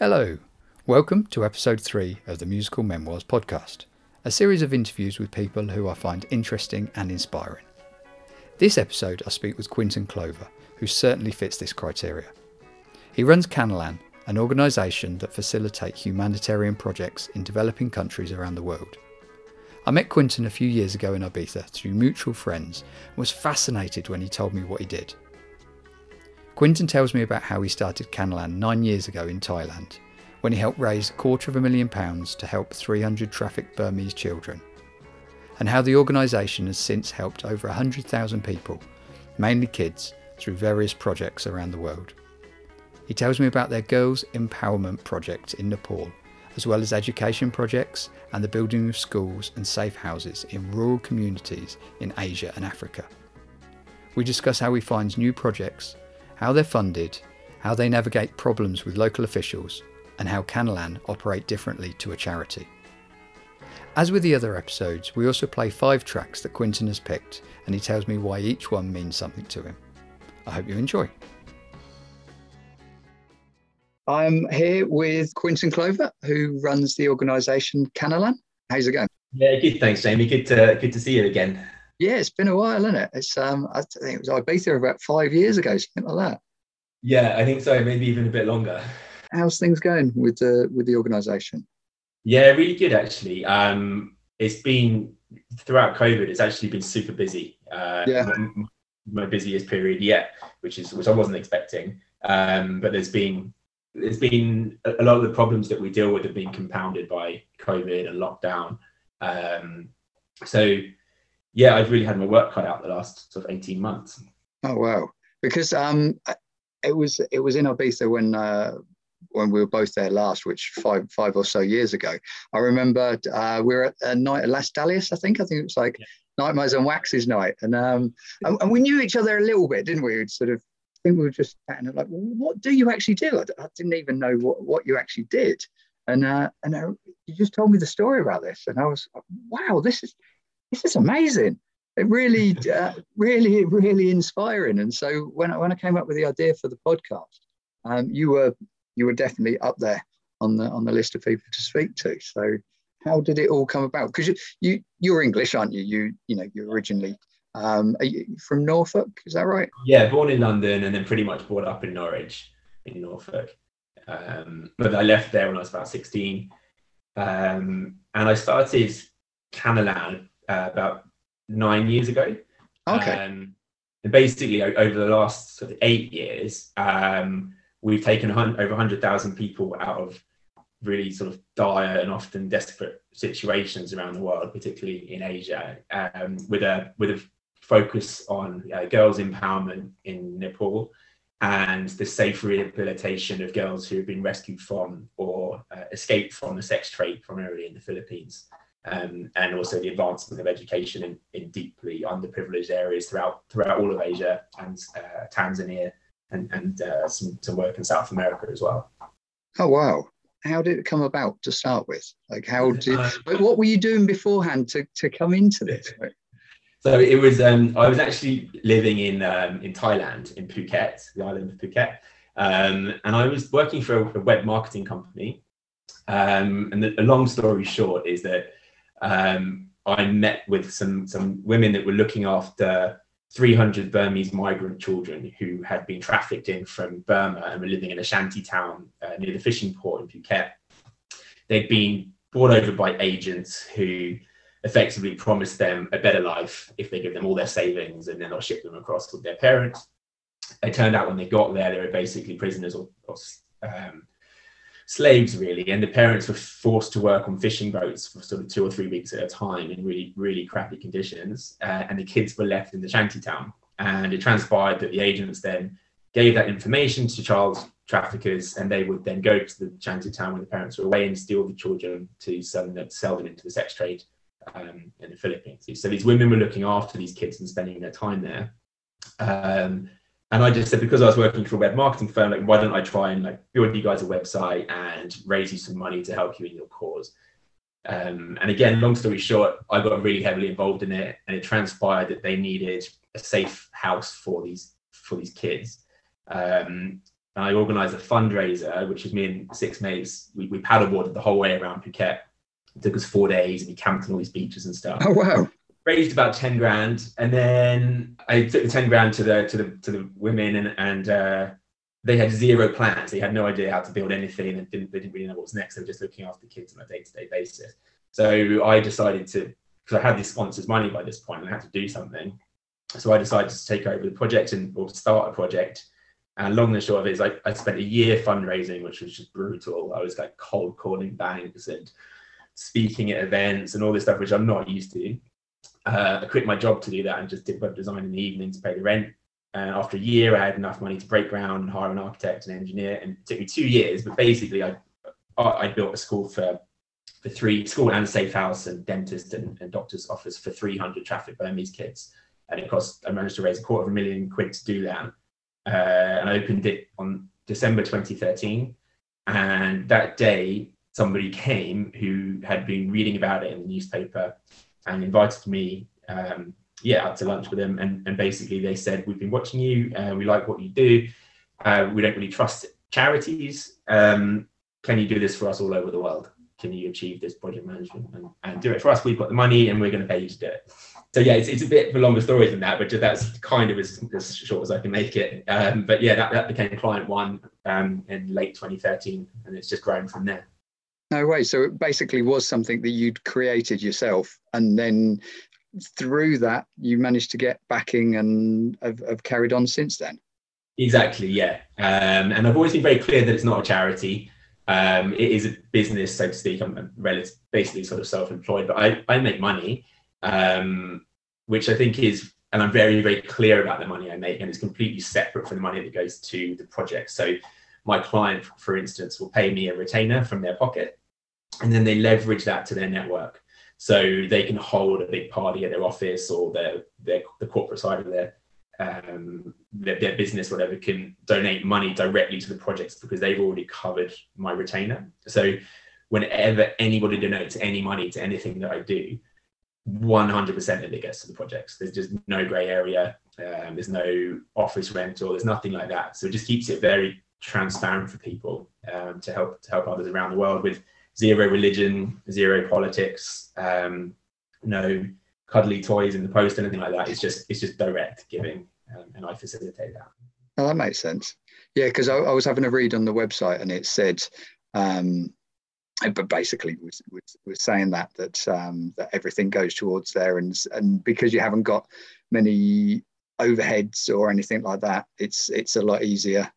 Hello, welcome to episode three of the Musical Memoirs podcast, a series of interviews with people who I find interesting and inspiring. This episode, I speak with Quinton Clover, who certainly fits this criteria. He runs Canalan, an organisation that facilitates humanitarian projects in developing countries around the world. I met Quinton a few years ago in Ibiza through mutual friends and was fascinated when he told me what he did. Quinton tells me about how he started Canalan nine years ago in Thailand, when he helped raise a quarter of a million pounds to help 300 trafficked Burmese children, and how the organisation has since helped over 100,000 people, mainly kids, through various projects around the world. He tells me about their Girls Empowerment Project in Nepal, as well as education projects and the building of schools and safe houses in rural communities in Asia and Africa. We discuss how he finds new projects how they're funded, how they navigate problems with local officials, and how Canalan operate differently to a charity. As with the other episodes, we also play five tracks that Quinton has picked, and he tells me why each one means something to him. I hope you enjoy. I'm here with Quinton Clover, who runs the organisation Canalan. How's it going? Yeah, good. Thanks, Jamie. Good to good to see you again. Yeah, it's been a while, isn't it? It's um, I think it was Ibiza about five years ago, something like that. Yeah, I think so. Maybe even a bit longer. How's things going with the with the organisation? Yeah, really good actually. Um, it's been throughout COVID. It's actually been super busy. Uh, yeah. My, my busiest period yet, which is which I wasn't expecting. Um, but there's been there's been a lot of the problems that we deal with have been compounded by COVID and lockdown. Um, so yeah, I've really had my work cut out the last sort of 18 months. Oh wow. Because um it was it was in Ibiza when uh when we were both there last, which five five or so years ago. I remember uh, we were at a night at Las Dalias, I think. I think it was like yeah. Nightmares on Wax's night. And um and, and, we knew each other a little bit, didn't we? We'd sort of I think we were just chatting like, well, what do you actually do? I, I, didn't even know what, what you actually did. And uh, and uh, you just told me the story about this, and I was, wow, this is this is amazing. It really, uh, really, really inspiring. And so when I, when I came up with the idea for the podcast, um, you were you were definitely up there on the on the list of people to speak to. So how did it all come about? Because you, you you're English, aren't you? You you know you're originally um, you from Norfolk, is that right? Yeah, born in London and then pretty much brought up in Norwich in Norfolk. Um, but I left there when I was about 16. Um, and I started Canalan uh, about nine years ago. Okay. Um, and basically, over the last sort of eight years, um, we've taken over 100,000 people out of really sort of dire and often desperate situations around the world, particularly in Asia, um, with a with a focus on uh, girls' empowerment in Nepal and the safe rehabilitation of girls who have been rescued from or uh, escaped from the sex trade, primarily in the Philippines um, and also the advancement of education in, in, deeply underprivileged areas throughout throughout all of Asia and uh, Tanzania and, and uh, some, some work in South America as well. Oh wow! How did it come about to start with? Like how did uh, what were you doing beforehand to, to come into this? So it was um, I was actually living in um, in Thailand in Phuket, the island of Phuket, um, and I was working for a, a web marketing company. Um, and the, a long story short is that um, I met with some some women that were looking after 300 Burmese migrant children who had been trafficked in from Burma and were living in a shanty town uh, near the fishing port in Phuket. They'd been brought over by agents who effectively promised them a better life if they give them all their savings and then they'll ship them across with their parents. It turned out when they got there, they were basically prisoners or, or um, slaves really and the parents were forced to work on fishing boats for sort of two or three weeks at a time in really really crappy conditions uh, and the kids were left in the shanty town and it transpired that the agents then gave that information to child traffickers and they would then go to the shanty town when the parents were away and steal the children to sell them, sell them into the sex trade um, in the Philippines. So these women were looking after these kids and spending their time there. Um, and I just said because I was working for a web marketing firm, like why don't I try and like build you guys a website and raise you some money to help you in your cause. Um, and again, long story short, I got really heavily involved in it, and it transpired that they needed a safe house for these for these kids. Um, and I organised a fundraiser, which was me and six mates. We, we paddleboarded the whole way around Phuket. It took us four days, and we camped on all these beaches and stuff. Oh wow! Raised about ten grand, and then I took the ten grand to the to the to the women, and and uh, they had zero plans. They had no idea how to build anything, and didn't, they didn't really know what was next. They were just looking after kids on a day to day basis. So I decided to, because I had this sponsor's money by this point, and I had to do something. So I decided to take over the project and or start a project. And long and short of it is, I, I spent a year fundraising, which was just brutal. I was like cold calling banks and speaking at events and all this stuff, which I'm not used to. Uh, I quit my job to do that and just did web design in the evening to pay the rent. And after a year, I had enough money to break ground and hire an architect and engineer. And it took me two years, but basically, I I built a school for for three school and safe house and dentist and, and doctor's office for 300 traffic Burmese kids. And it cost, I managed to raise a quarter of a million quid to do that. Uh, and I opened it on December 2013. And that day, somebody came who had been reading about it in the newspaper and invited me, um, yeah, out to lunch with them. And, and basically, they said, We've been watching you, uh, we like what you do. Uh, we don't really trust charities. Um, can you do this for us all over the world? Can you achieve this project management and, and do it for us? We've got the money and we're going to pay you to do it. So yeah, it's, it's a bit of a longer story than that, but that's kind of as, as short as I can make it. Um, but yeah, that, that became client one um, in late 2013, and it's just grown from there. No way. So it basically was something that you'd created yourself, and then through that, you managed to get backing and have, have carried on since then. Exactly. Yeah. Um, and I've always been very clear that it's not a charity. Um, it is a business, so to speak. I'm relative, basically sort of self-employed, but I, I make money, um, which I think is, and I'm very, very clear about the money I make, and it's completely separate from the money that goes to the project. So my client, for instance, will pay me a retainer from their pocket, and then they leverage that to their network. So they can hold a big party at their office or their, their the corporate side of their um, their, their, business, whatever, can donate money directly to the projects because they've already covered my retainer. So whenever anybody donates any money to anything that I do, 100% of it gets to the projects. There's just no grey area. Um, there's no office rental. There's nothing like that. So it just keeps it very transparent for people um, to help to help others around the world with zero religion, zero politics, um, no cuddly toys in the post, anything like that. It's just it's just direct giving, um, and I facilitate that. Oh, that makes sense. Yeah, because I, I, was having a read on the website, and it said, um, but basically was, was, was saying that that um, that everything goes towards there, and and because you haven't got many overheads or anything like that, it's it's a lot easier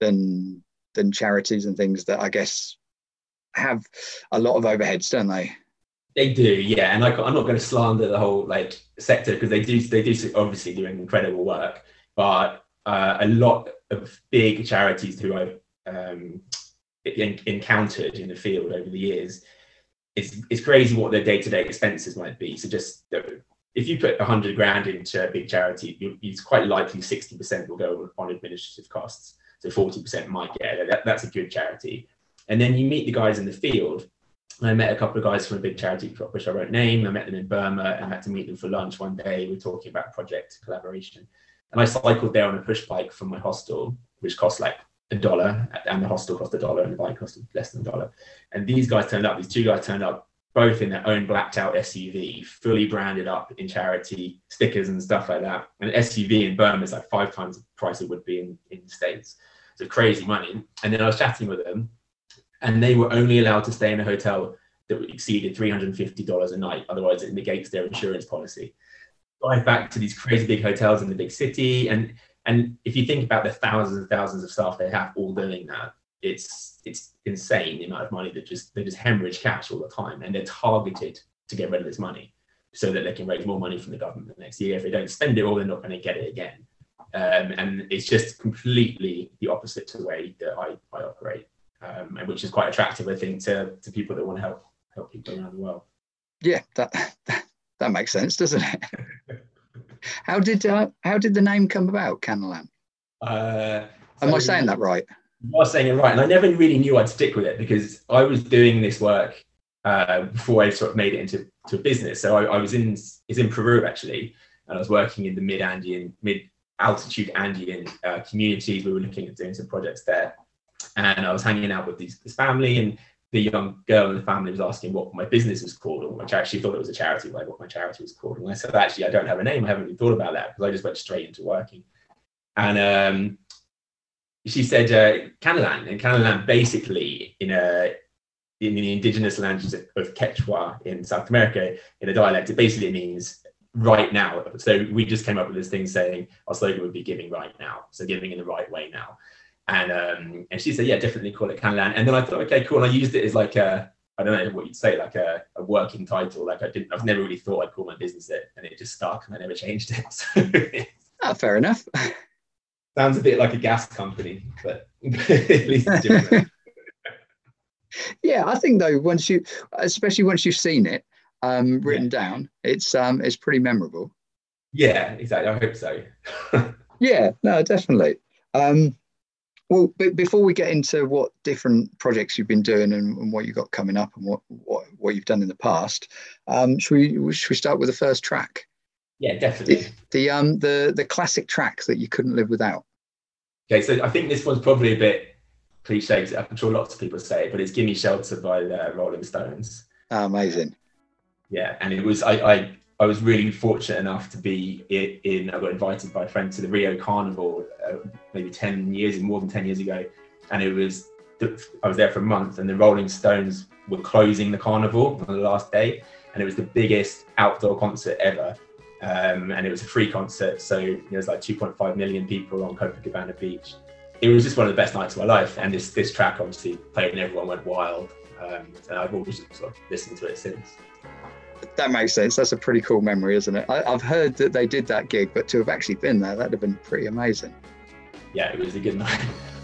than than charities and things that I guess have a lot of overheads, don't they? They do, yeah. And I, I'm not going to slander the whole like sector because they do they do obviously doing incredible work, but uh, a lot of big charities who I've um, in, encountered in the field over the years, it's it's crazy what their day to day expenses might be. So just if you put hundred grand into a big charity, it's quite likely sixty percent will go on administrative costs. So forty percent might get that, that's a good charity. And then you meet the guys in the field I met a couple of guys from a big charity, which I won't name. I met them in Burma and had to meet them for lunch one day. We were talking about project collaboration. And I cycled there on a push bike from my hostel, which cost like a dollar, and the hostel cost a dollar, and the bike cost less than a dollar. And these guys turned up, these two guys turned up, both in their own blacked out SUV, fully branded up in charity stickers and stuff like that. And SUV in Burma is like five times the price it would be in, in the States. So crazy money. And then I was chatting with them and they were only allowed to stay in a hotel that exceeded $350 a night. Otherwise, it negates their insurance policy. Drive back to these crazy big hotels in the big city, and and if you think about the thousands and thousands of staff they have all doing that, it's it's insane the amount of money that just they just hemorrhage cash all the time, and they're targeted to get rid of this money so that they can raise more money from the government the next year. If they don't spend it all, they're not going to get it again. Um, and it's just completely the opposite to the way that I, I operate um, which is quite attractive, I think, to, to people that want to help help people around the world. Yeah, that that, that makes sense, doesn't it? how did uh, how did the name come about, Canalan? Uh, so Am I saying that right? You are saying it right, and I never really knew I'd stick with it because I was doing this work uh, before I sort of made it into to a business. So I, I was in is in Peru actually, and I was working in the mid Andean, mid altitude Andean uh, communities. We were looking at doing some projects there, and I was hanging out with these, this family, and the young girl in the family was asking what my business was called, or which I thought it was a charity, like what my charity was called. And I said, actually, I don't have a name. I haven't even thought about that because I just went straight into working. And um, she said, uh, Canalan. And Canalan basically, in a in the indigenous language of Quechua in South America, in a dialect, it basically means right now. So we just came up with this thing saying our slogan would be giving right now. So giving in the right way now. And um, and she said, yeah, definitely call it Canalan. And then I thought, okay, cool. And I used it as like a, I don't know what you'd say, like a, a working title. Like I didn't, I've never really thought I'd call my business it, and it just stuck, and I never changed it. oh, fair enough. Sounds a bit like a gas company, but at least different. yeah, I think though, once you, especially once you've seen it um, written yeah. down, it's um, it's pretty memorable. Yeah, exactly. I hope so. yeah, no, definitely. Um, well, before we get into what different projects you've been doing and, and, what you've got coming up and what, what, what you've done in the past, um, should we should we start with the first track? Yeah, definitely. The, the um the the classic track that you couldn't live without. Okay, so I think this one's probably a bit cliche. I'm sure lots of people say it, but it's "Gimme Shelter" by the Rolling Stones. Amazing. Yeah, and it was I, I I was really fortunate enough to be in, I got invited by a friend to the Rio Carnival uh, maybe 10 years, more than 10 years ago. And it was, I was there for a month and the Rolling Stones were closing the carnival on the last day. And it was the biggest outdoor concert ever. Um, and it was a free concert. So there was like 2.5 million people on Copacabana Beach. It was just one of the best nights of my life. And this, this track obviously played and everyone went wild. Um, and I've always sort of listened to it since that makes sense. That's a pretty cool memory, isn't it? I, have heard that they did that gig, but to have actually been there, that'd have been pretty amazing. Yeah, it was a good night.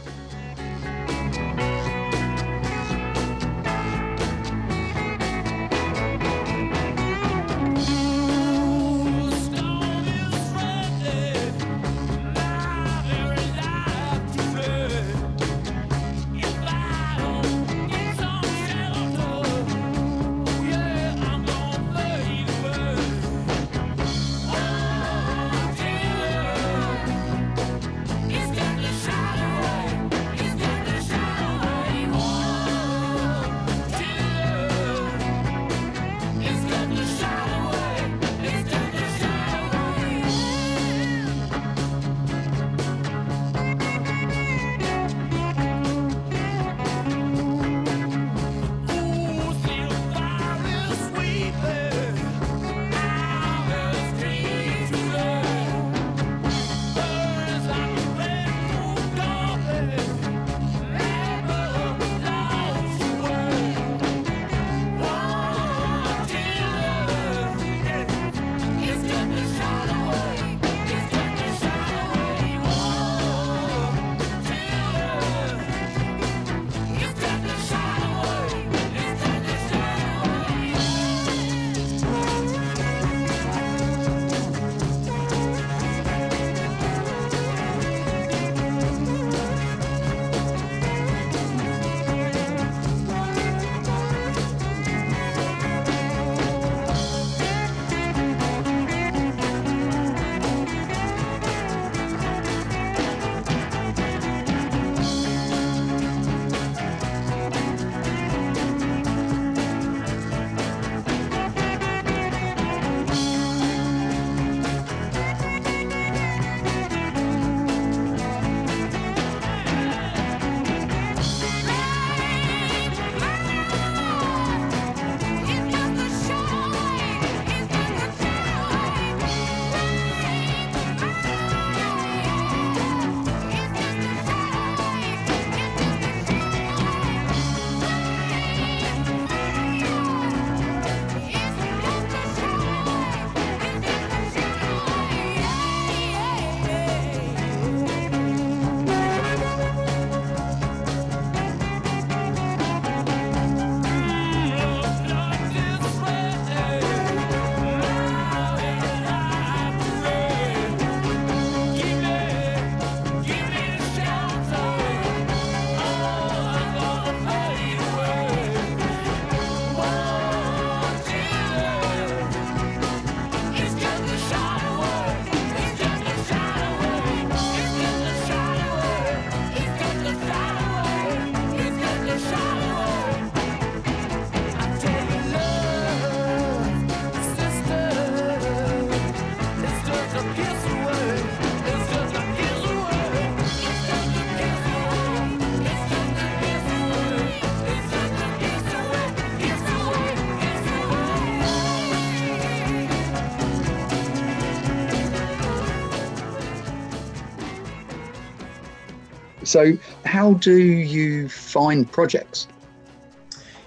So, how do you find projects?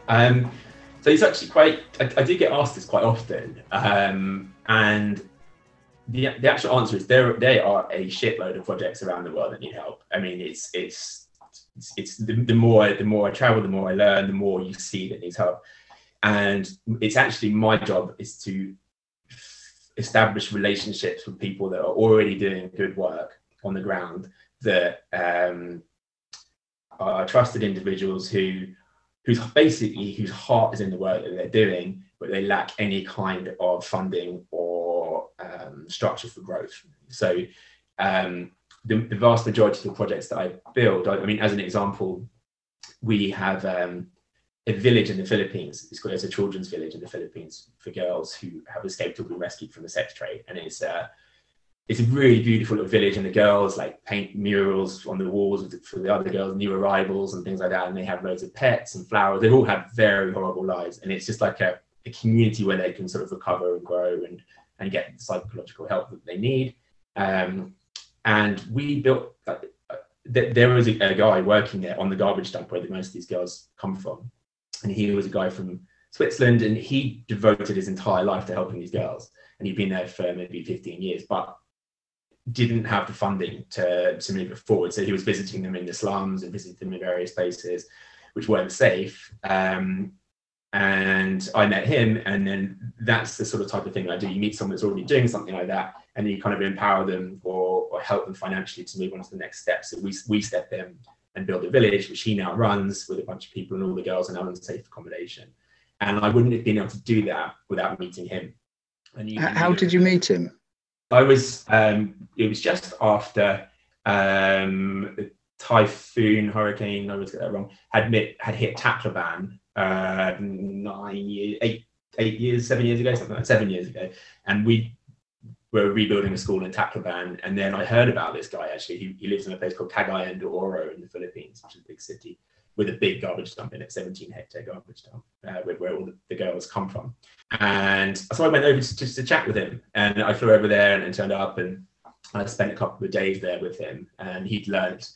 Um, so it's actually quite. I, I, do get asked this quite often, um, and the, the actual answer is there. There are a shitload of projects around the world that need help. I mean, it's it's it's, it's the, the more the more I travel, the more I learn, the more you see that needs help, and it's actually my job is to establish relationships with people that are already doing good work on the ground that um, are trusted individuals who whose basically whose heart is in the work that they're doing, but they lack any kind of funding or um, structure for growth. So um, the, the, vast majority of the projects that I build, I, I mean, as an example, we have um, a village in the Philippines. It's called as a children's village in the Philippines for girls who have escaped or been rescued from the sex trade, and it's uh, it's a really beautiful little village and the girls like paint murals on the walls for the other girls new arrivals and things like that and they have loads of pets and flowers. They all have very horrible lives and it's just like a, a community where they can sort of recover and grow and and get psychological help that they need. Um, and we built uh, there was a, a, guy working there on the garbage dump where most of these girls come from and he was a guy from switzerland and he devoted his entire life to helping these girls and he'd been there for maybe 15 years but didn't have the funding to, to move it forward. So he was visiting them in the slums and visiting them in various places which weren't safe. Um, and I met him, and then that's the sort of type of thing I do. You meet someone that's already doing something like that, and you kind of empower them or, or help them financially to move on to the next step. So we, we step in and build a village, which he now runs with a bunch of people, and all the girls are now in safe accommodation. And I wouldn't have been able to do that without meeting him. And How did you meet him? I was. Um, it was just after um, typhoon, hurricane. I always get that wrong. Had hit, had hit Tacloban uh, nine years, eight, eight years, seven years ago, something like seven years ago, and we were rebuilding a school in Tacloban. And then I heard about this guy. Actually, he, he lives in a place called Cagayan de Oro in the Philippines, which is a big city with a big garbage dump in it, 17 hectare garbage dump, uh, where, where all the, the, girls come from. And so I went over to, to chat with him, and I flew over there and, and, turned up, and I spent a couple of days there with him, and he'd learned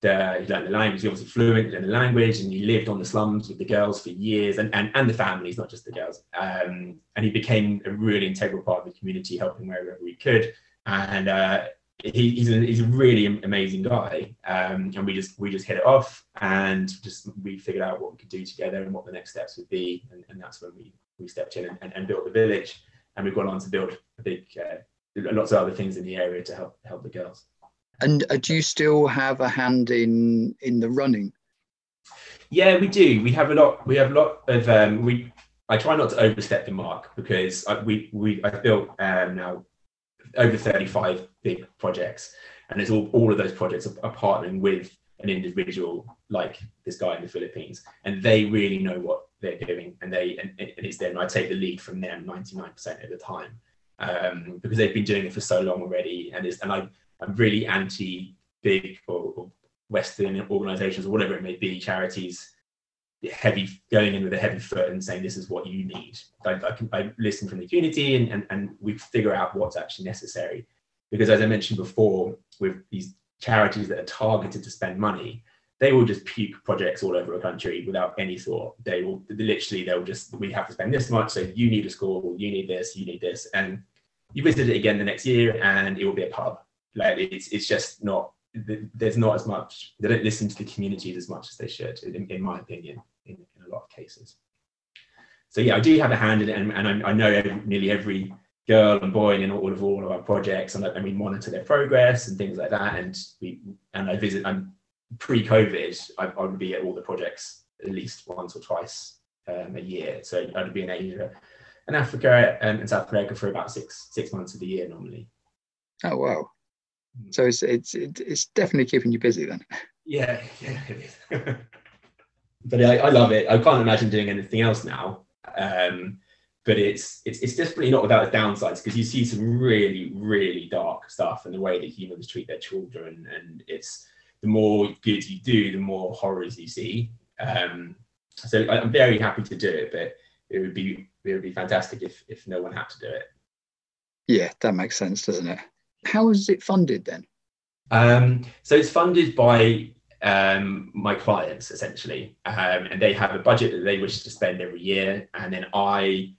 the he learned the language. He obviously fluent in the language, and he lived on the slums with the girls for years, and and, and the families, not just the girls. Um, and he became a really integral part of the community, helping wherever we could. And uh, he, he's, a, he's a really amazing guy um, and we just we just hit it off and just we figured out what we could do together and what the next steps would be and, and that's when we we stepped in and, and, and, built the village. And we've gone on to build a big uh, lots of other things in the area to help help the girls. And uh, do you still have a hand in in the running? Yeah we do. We have a lot we have a lot of um, we I try not to overstep the mark because I, we we I've built um, now over 35 big projects. And it's all, all of those projects are, are, partnering with an individual like this guy in the philippines. And they really know what they're doing. And they and, and it's them. I take the lead from them 99% of the time um, because they've been doing it for so long already. And it's and I, i'm really anti big or, or western organizations or whatever it may be charities heavy going in with a heavy foot and saying this is what you need. I, I, can, I listen from the community and, and, and we figure out what's actually necessary. Because as i mentioned before with these charities that are targeted to spend money they will just puke projects all over a country without any thought. They will literally they'll just we have to spend this much so you need a school you need this you need this. And you visit it again the next year and it will be a pub. Like it's, it's just not there's not as much they don't listen to the communities as much as they should in, in my opinion in, in, a lot of cases. So yeah i do have a hand in it and, and I, I, know every, nearly every girl and boy in all of all of our projects and, and we monitor their progress and things like that and we and i visit i'm pre-covid I, I would be at all the projects at least once or twice um, a year. So i'd be in asia and africa and, and south america for about six six months of the year normally. Oh wow. So it's it's it's definitely keeping you busy then. Yeah, yeah, but I, I, love it. I can't imagine doing anything else now. Um, but it's it's it's definitely not without its downsides because you see some really really dark stuff and the way that humans treat their children, and it's the more good you do, the more horrors you see. Um, so I'm very happy to do it, but it would be it would be fantastic if if no one had to do it. Yeah, that makes sense, doesn't it? How is it funded then? Um, so it's funded by um, my clients essentially, um, and they have a budget that they wish to spend every year, and then I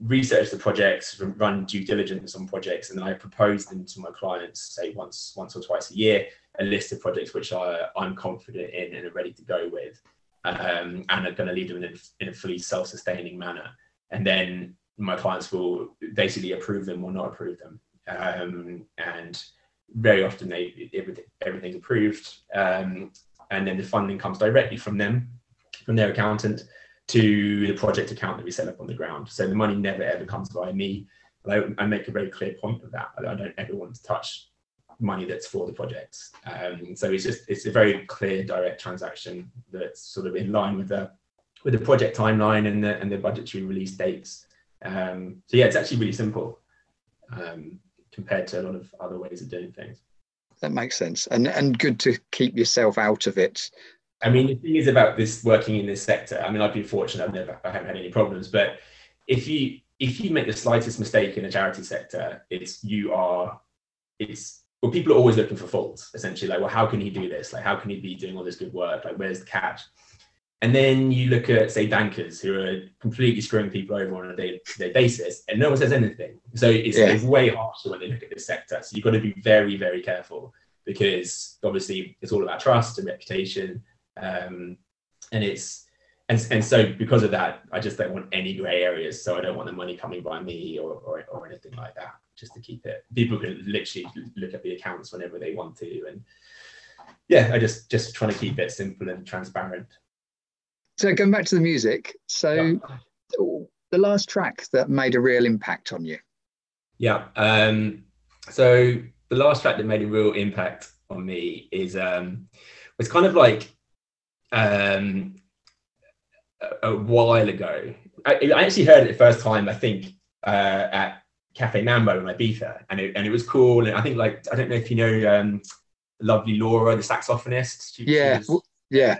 research the projects, run due diligence on projects, and then I propose them to my clients, say once once or twice a year, a list of projects which I, I'm confident in and are ready to go with, um, and are going to lead them in a, in a fully self-sustaining manner. And then my clients will basically approve them or not approve them. Um, and very often they everything, everything's approved, um, and then the funding comes directly from them, from their accountant, to the project account that we set up on the ground. So the money never ever comes via me. I, I make a very clear point of that. I don't ever want to touch money that's for the projects. Um, so it's just it's a very clear direct transaction that's sort of in line with the with the project timeline and the and the budgetary release dates. Um, so yeah, it's actually really simple um, compared to a lot of other ways of doing things. That makes sense, and and good to keep yourself out of it. I mean, the thing is about this working in this sector. I mean, I've been fortunate; I've never, I haven't had any problems. But if you if you make the slightest mistake in a charity sector, it's you are it's well, people are always looking for faults. Essentially, like, well, how can he do this? Like, how can he be doing all this good work? Like, where's the catch? And then you look at, say, bankers who are completely screwing people over on a day-to-day basis, and no one says anything. So it's, yeah. it's way harsher when they look at this sector. So you've got to be very, very careful because obviously it's all about trust and reputation, um, and it's and, and so because of that, I just don't want any grey areas. So I don't want the money coming by me or, or, or anything like that. Just to keep it, people can literally look at the accounts whenever they want to, and yeah, I just just trying to keep it simple and transparent. So going back to the music, so yeah. the last track that made a real impact on you. Yeah. Um, so the last track that made a real impact on me is um, it's kind of like um, a, a while ago. I, I, actually heard it the first time. I think uh, at Cafe Mambo in Ibiza, and it and it was cool. And I think like I don't know if you know um, lovely Laura, the saxophonist. She, yeah, she was, yeah.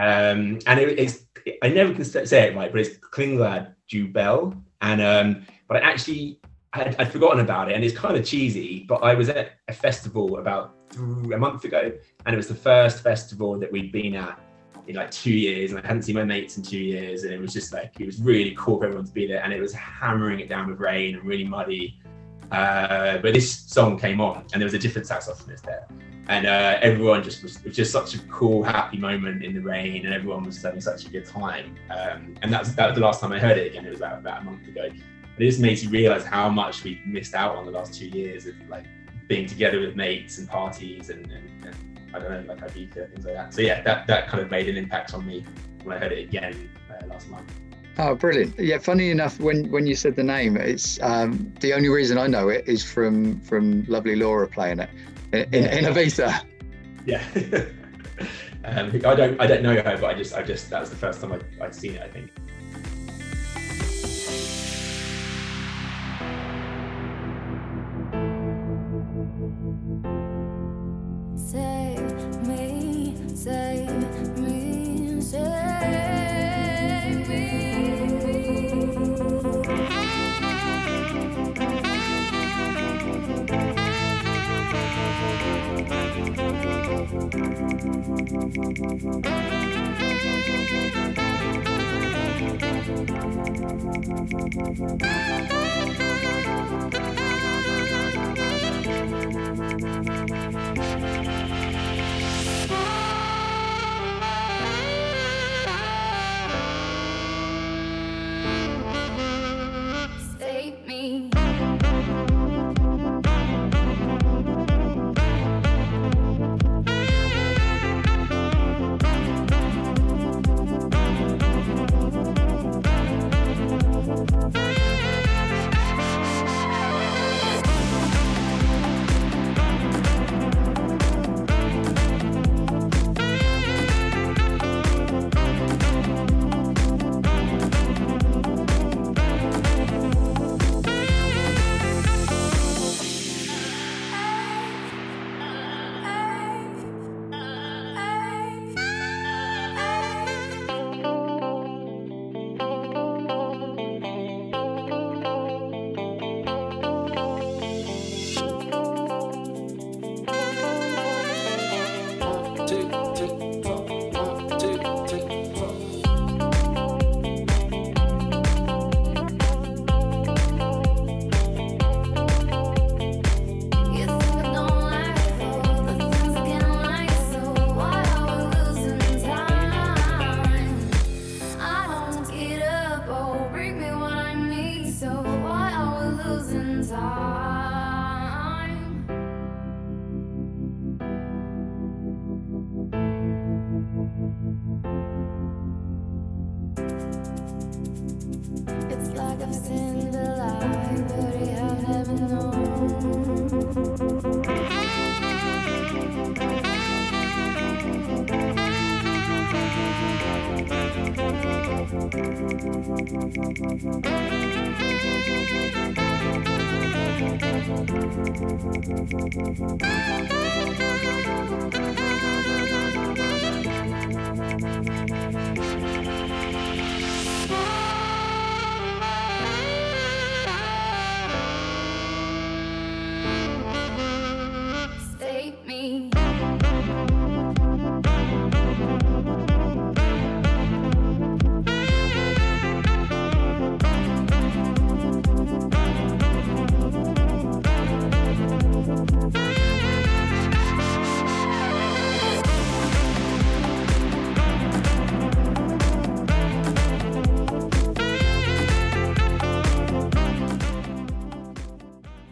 Um, and it, it's I never can say it right, but it's Klingande Jubel, and um, but I actually I'd, I'd, forgotten about it, and it's kind of cheesy. But I was at a festival about a month ago, and it was the first festival that we'd been at in like two years, and I hadn't seen my mates in two years, and it was just like it was really cool for everyone to be there, and it was hammering it down with rain and really muddy. Uh, but this song came on, and there was a different saxophonist there, and uh, everyone just was, was just such a cool, happy moment in the rain, and everyone was having such a good time. Um, and that was, the last time I heard it again. It was about, about a month ago. But it just makes you realize how much we missed out on the last two years of like being together with mates and parties and, and, and I don't know, like Ibiza, things like that. So yeah, that, that kind of made an impact on me when I heard it again uh, last month. Oh, brilliant! Yeah, funny enough, when when you said the name, it's um, the only reason I know it is from from lovely Laura playing it in, in Ibiza. Yeah. um, I don't I don't know her, but I just I just that was the first time I, I'd seen it. I think.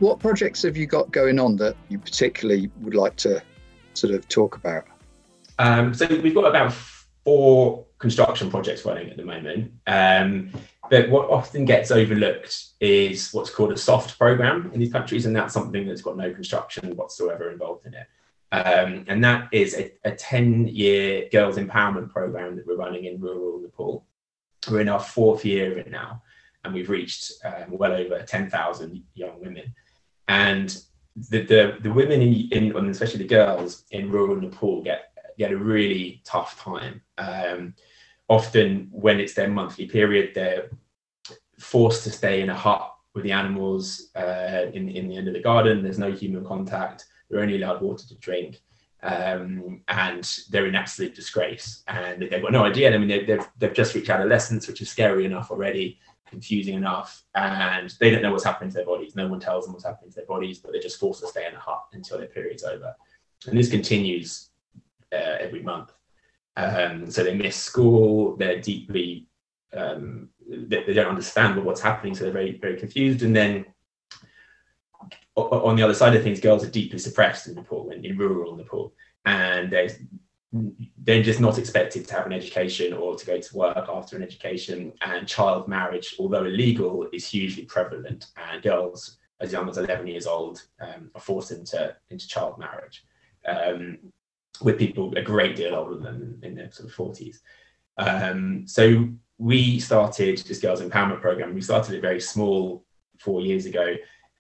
What projects have you got going on that you particularly would like to sort of talk about? Um, so we've got about four construction projects running at the moment. Um, but what often gets overlooked is what's called a soft program in these countries, and that's something that's got no construction whatsoever involved in it. Um, and that is a, a 10 year girls empowerment program that we're running in rural Nepal. We're in our fourth year of it now, and we've reached um, well over 10,000 young women. And the, the, the women in, in, and especially the girls in rural Nepal get, get a really tough time. Um, often when it's their monthly period, they're forced to stay in a hut with the animals uh, in, in the end of the garden. There's no human contact. They're only allowed water to drink. Um, and they're in absolute disgrace. And they've got no idea. I mean, they, they've, they've just reached adolescence, which is scary enough already confusing enough and they don't know what's happening to their bodies. No one tells them what's happening to their bodies, but they're just forced to stay in a hut until their period's over. And this continues uh, every month. Um, so they miss school, they're deeply, um, they, they, don't understand what's happening, so they're very, very confused. And then on the other side of things, girls are deeply suppressed in Nepal, in, in rural Nepal. And there's they're just not expected to have an education or to go to work after an education. And child marriage, although illegal, is hugely prevalent. And girls as young as 11 years old um, are forced into, into child marriage um, with people a great deal older than in their sort of 40s. Um, so we started this girls empowerment program. We started it very small four years ago,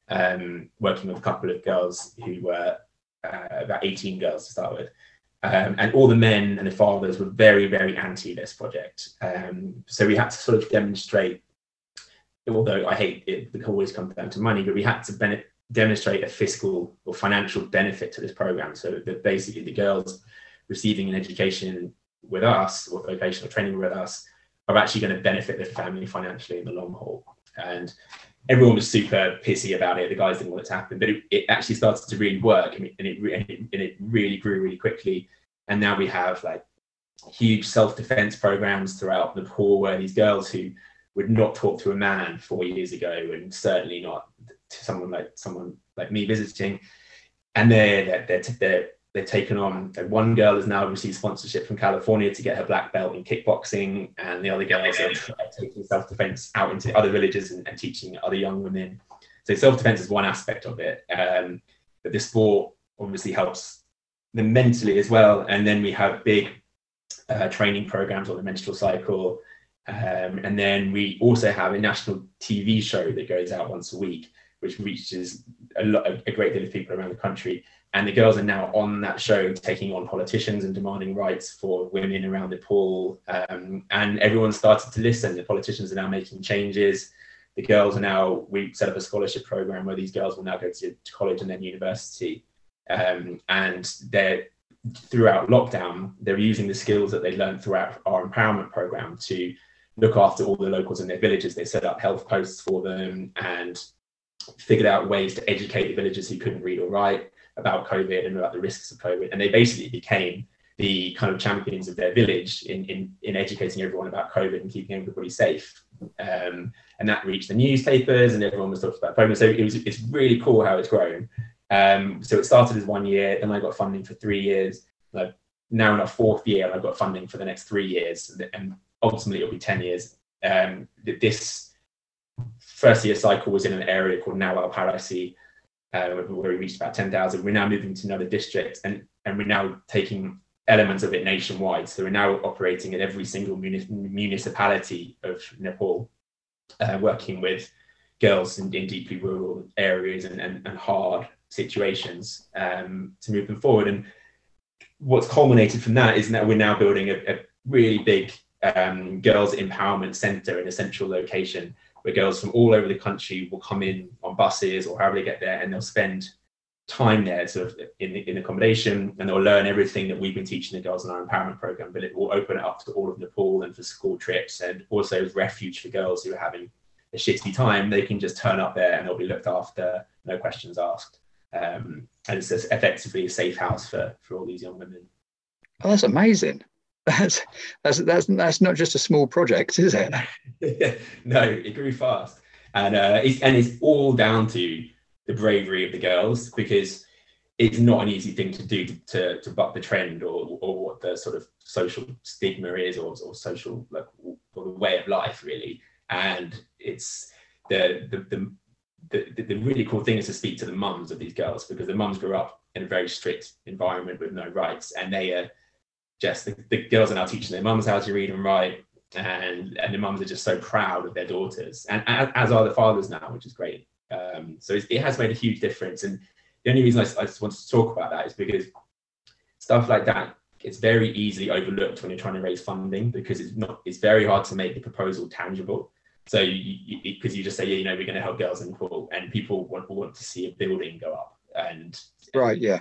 um, working with a couple of girls who were uh, about 18 girls to start with. Um, and all the men and the fathers were very, very anti this project. Um, so we had to sort of demonstrate, although I hate it, it always comes down to money, but we had to demonstrate a fiscal or financial benefit to this program. So that basically the girls receiving an education with us or vocational training with us are actually going to benefit their family financially in the long haul. And everyone was super pissy about it. The guys didn't want it to happen, but it, it actually started to really work, and it, and it, and it really grew really quickly. And now we have like huge self-defense programs throughout Nepal, where these girls who would not talk to a man four years ago, and certainly not to someone like someone like me visiting, and they're they're they're, they're they've taken on one girl has now received sponsorship from California to get her black belt in kickboxing, and the other girls are taking self defense out into other villages and, and, teaching other young women. So self defense is one aspect of it, um, but the sport obviously helps them mentally as well. And then we have big uh, training programs on the menstrual cycle, um, and then we also have a national TV show that goes out once a week, which reaches a, lot, a great deal of people around the country and the girls are now on that show taking on politicians and demanding rights for women around Nepal. Um, and everyone started to listen. The politicians are now making changes. The girls are now, we set up a scholarship program where these girls will now go to, college and then university. Um, and they're throughout lockdown, they're using the skills that they learned throughout our empowerment program to look after all the locals in their villages. They set up health posts for them and figured out ways to educate the villagers who couldn't read or write about COVID and about the risks of COVID. And they basically became the kind of champions of their village in, in, in educating everyone about COVID and keeping everybody safe. Um, and that reached the newspapers and everyone was talking about COVID. So it was, it's really cool how it's grown. Um, so it started as one year, then I got funding for three years. Like now in our fourth year, I've got funding for the next three years, and ultimately it'll be 10 years. Um, this first year cycle was in an area called Nawal uh, where we reached about 10,000. We're now moving to another district and, and we're now taking elements of it nationwide. So we're now operating in every single municipality of Nepal, uh, working with girls in, in deeply rural areas and, and, and hard situations um, to move them forward. And what's culminated from that is that we're now building a, a really big um, girls empowerment center in a central location where girls from all over the country will come in on buses or however they get there and they'll spend time there sort of in, in accommodation and they'll learn everything that we've been teaching the girls in our empowerment program but it will open it up to all of nepal and for school trips and also as refuge for girls who are having a shitty time they can just turn up there and they'll be looked after no questions asked. Um, and it's effectively a safe house for for all these young women. Oh that's amazing that's that's that's that's not just a small project is it? No it grew fast. And uh, it's, and it's all down to the bravery of the girls because it's not an easy thing to do to, to, to buck the trend or, or what the sort of social stigma is or, or social like or the way of life really. And it's the the, the the, the really cool thing is to speak to the mums of these girls because the mums grew up in a very strict environment with no rights and they are just the, the girls are now teaching their mums how to read and write and and the mums are just so proud of their daughters and as, as are the fathers now which is great um, so it has made a huge difference. And the only reason I, I just wanted to talk about that is because stuff like that gets very easily overlooked when you're trying to raise funding because it's not it's very hard to make the proposal tangible. So because you, you, just say, yeah, you know, we're going to help girls in pool, and people want want to see a building go up. And right, yeah.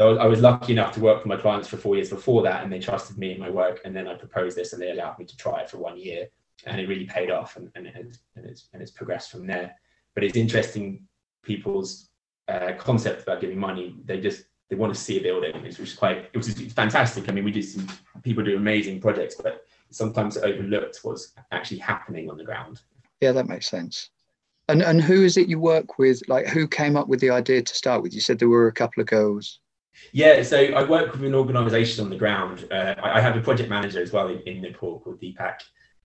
I was lucky enough to work for my clients for four years before that, and they trusted me in my work. And then I proposed this, and they allowed me to try it for one year, and it really paid off, and, and, it, has, and it's and it's progressed from there but it's interesting people's uh, concept about giving money. They just they want to see a building, which is quite it was fantastic. I mean, we did some people do amazing projects, but sometimes overlooked what's actually happening on the ground. Yeah, that makes sense. And and who is it you work with? Like, who came up with the idea to start with? You said there were a couple of girls. Yeah, so I work with an organisation on the ground. Uh, I, I, have a project manager as well in, in Nepal called Deepak,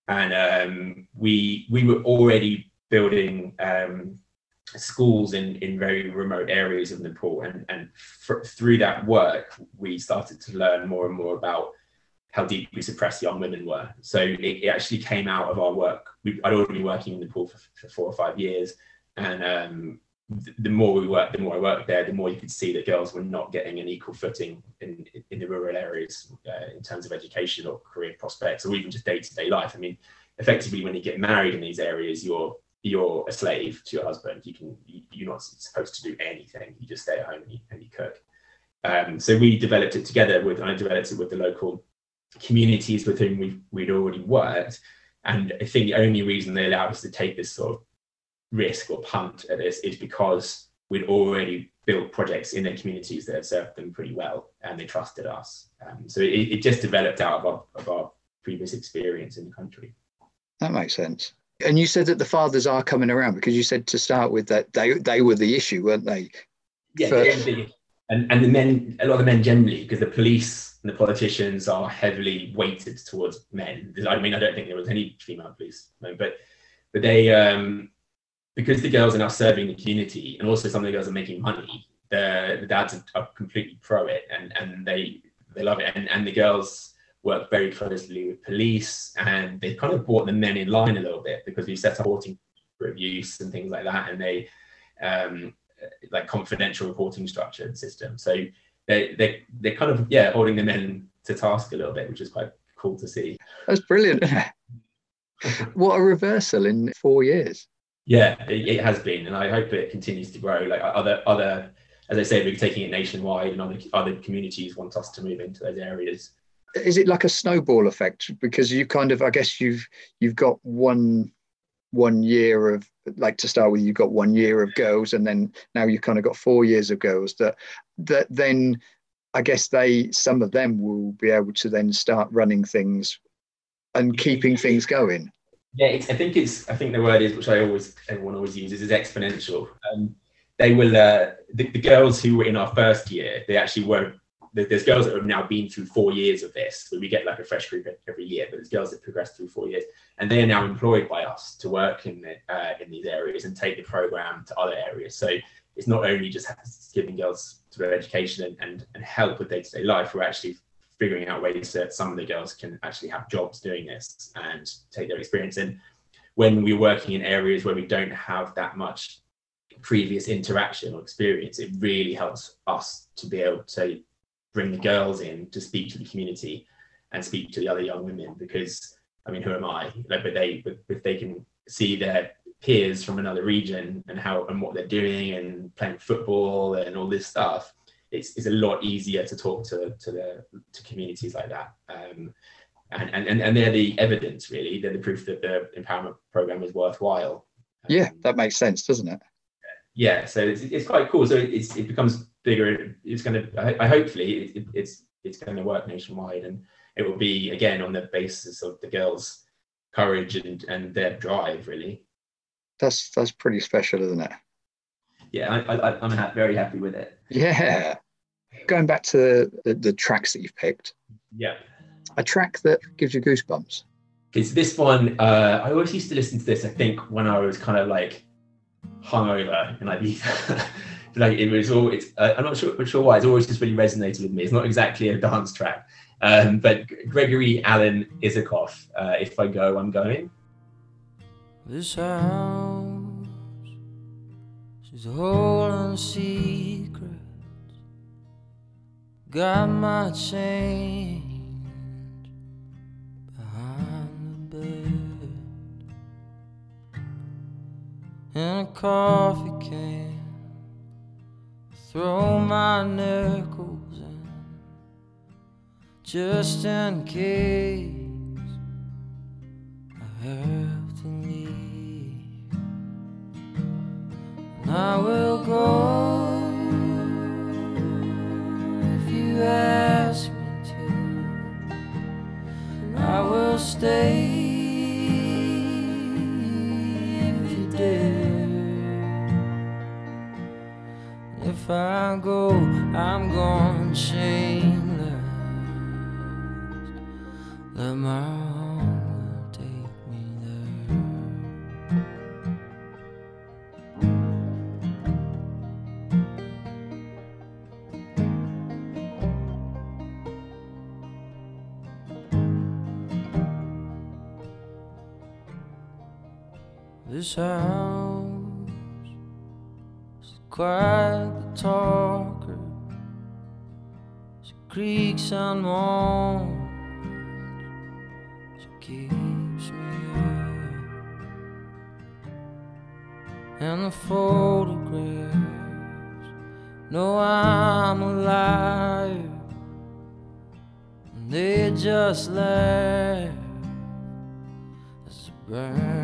and um, we we were already building um, schools in, in very remote areas of Nepal. And, and through that work, we started to learn more and more about how deeply suppressed young women were. So it, it actually came out of our work. We, I'd already been working in Nepal for, for four or five years. And um, the, more we worked, the more I worked there, the more you could see that girls were not getting an equal footing in, in the rural areas uh, in terms of education or career prospects or even just day to day life. I mean, effectively, when you get married in these areas, you're you're a slave to your husband. You can you, are not supposed to do anything. You just stay at home and you, and you cook. Um, so we developed it together with I developed it with the local communities with whom we we'd already worked. And I think the only reason they allowed us to take this sort of risk or punt at this is because we'd already built projects in their communities that had served them pretty well and they trusted us. Um, so it, it, just developed out of our, of our previous experience in the country. That makes sense. And you said that the fathers are coming around because you said to start with that they they were the issue, weren't they? Yeah, the, and and the men, a lot of the men generally, because the police and the politicians are heavily weighted towards men. I mean, I don't think there was any female police, but but they um, because the girls are now serving the community, and also some of the girls are making money. The, the dads are, are completely pro it, and and they they love it, and and the girls work very closely with police and they kind of brought the men in line a little bit because we set up reporting abuse and things like that and they um, like confidential reporting structured system. So they, they they're kind of yeah holding the men to task a little bit which is quite cool to see. That's brilliant. What a reversal in four years yeah it, it, has been and i hope it continues to grow. Like other other as i say we're taking it nationwide and other other communities want us to move into those areas. Is it like a snowball effect? Because you kind of i guess you've you've got one one year of like to start with you've got one year of girls and then now you've kind of got four years of girls that that then i guess they some of them will be able to then start running things and keeping things going yeah i think it's i think the word is which i always everyone always uses is exponential um, they will uh, the, the girls who were in our first year they actually were there's girls that have now been through four years of this. So we get like a fresh group every year, but there's girls that progress through four years, and they are now employed by us to work in the, uh, in these areas and take the program to other areas. So it's not only just giving girls sort of education and, and, and help with day to day life. We're actually figuring out ways that some of the girls can actually have jobs doing this and take their experience in. When we're working in areas where we don't have that much previous interaction or experience, it really helps us to be able to bring the girls in to speak to the community and speak to the other young women because I mean, who am I? Like, but they, if they can see their peers from another region and how and what they're doing and playing football and all this stuff, it's, it's a lot easier to talk to to the to communities like that. Um, and, and and they're the evidence really. They're the proof that the empowerment program is worthwhile. Yeah, that makes sense, doesn't it? yeah, so it's, it's quite cool. So it's, it becomes bigger. It's going to, I, I hopefully it, it's, it's going to work nationwide and it will be again on the basis of the girls' courage and, and their drive really. That's, that's pretty special, isn't it? Yeah, I, I, I'm very happy with it. Yeah. Going back to the, the tracks that you've picked. Yeah. A track that gives you goosebumps. It's this one. Uh, I always used to listen to this. I think when I was kind of like hungover and like like it was all it's uh, i'm not sure, sure why it's always just really resonated with me it's not exactly a dance track um, but gregory alan isakov uh, if i go i'm going this house she's holding secrets got my chain in a coffee can. Throw my nickels in just in case I have to leave. And I will go stay. if I go, I'm gone shameless. Let my This house is quiet talker. She creaks and moans. She keeps me up. And the photographs know I'm alive. And they just laugh as I burn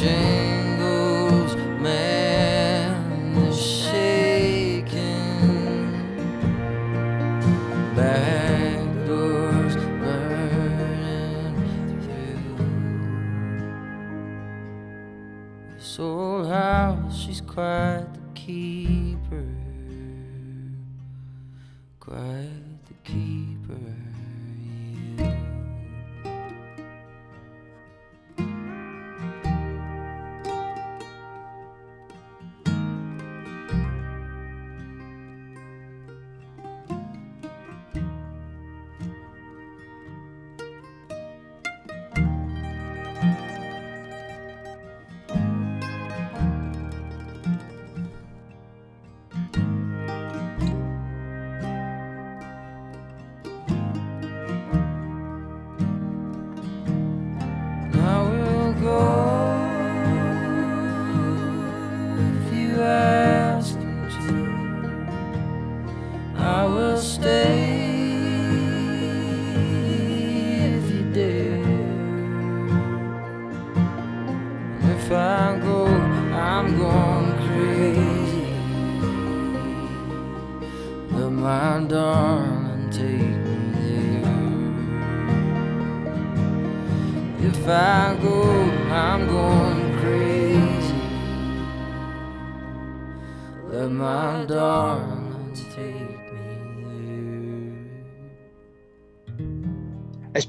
the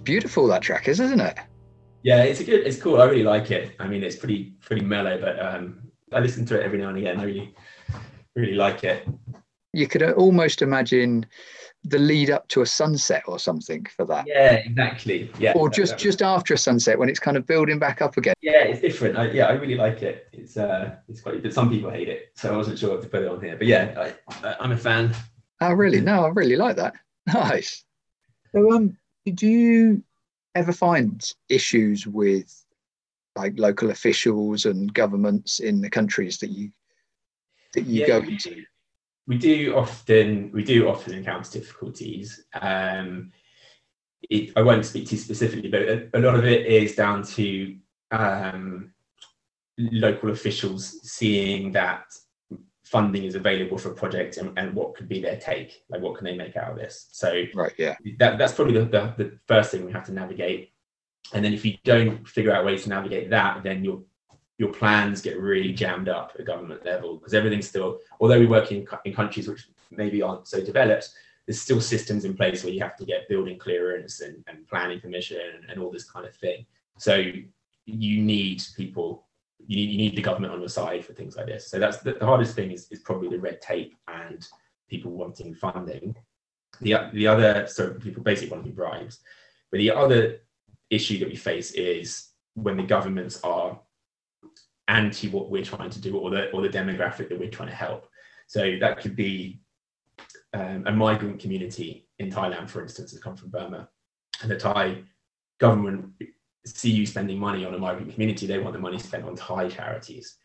beautiful that track is, isn't it? Yeah, it's a good. It's cool. I really like it. I mean, it's pretty pretty mellow, but um, I listen to it every now and again. I really really like it. You could almost imagine the lead up to a sunset or something for that. Yeah, exactly. Yeah. Or that- just that- just after a sunset when it's kind of building back up again. Yeah, it's different. I, yeah, I really like it. It's uh, it's quite. But some people hate it, so I wasn't sure if to put it on here. But yeah, I, I'm a fan. Oh, really? No, I really like that. Nice. So, um, do you ever find issues with like local officials and governments in the countries that you that you Yeah, go into? We do often we do often encounter difficulties. Um, it, I won't speak to you specifically, but a, a lot of it is down to um, local officials seeing that funding is available for a project and, and what could be their take, like what can they make out of this. So Right. Yeah. that, that's probably the, the, the first thing we have to navigate. And then if you don't figure out ways to navigate that, then your your plans get really jammed up at government level because everything's still, although we work in, in countries which maybe aren't so developed, there's still systems in place where you have to get building clearance and, and planning permission and, and all this kind of thing. So you need people, you need, you need the government on your side for things like this. So that's the, the hardest thing is, is probably the red tape and people wanting funding. The, the other, so people basically want to be bribes. But the other issue that we face is when the governments are anti what we're trying to do or the, or the demographic that we're trying to help. So that could be um, a migrant community in Thailand, for instance, has come from Burma. And the Thai government see you spending money on a migrant community, they want the money spent on Thai charities.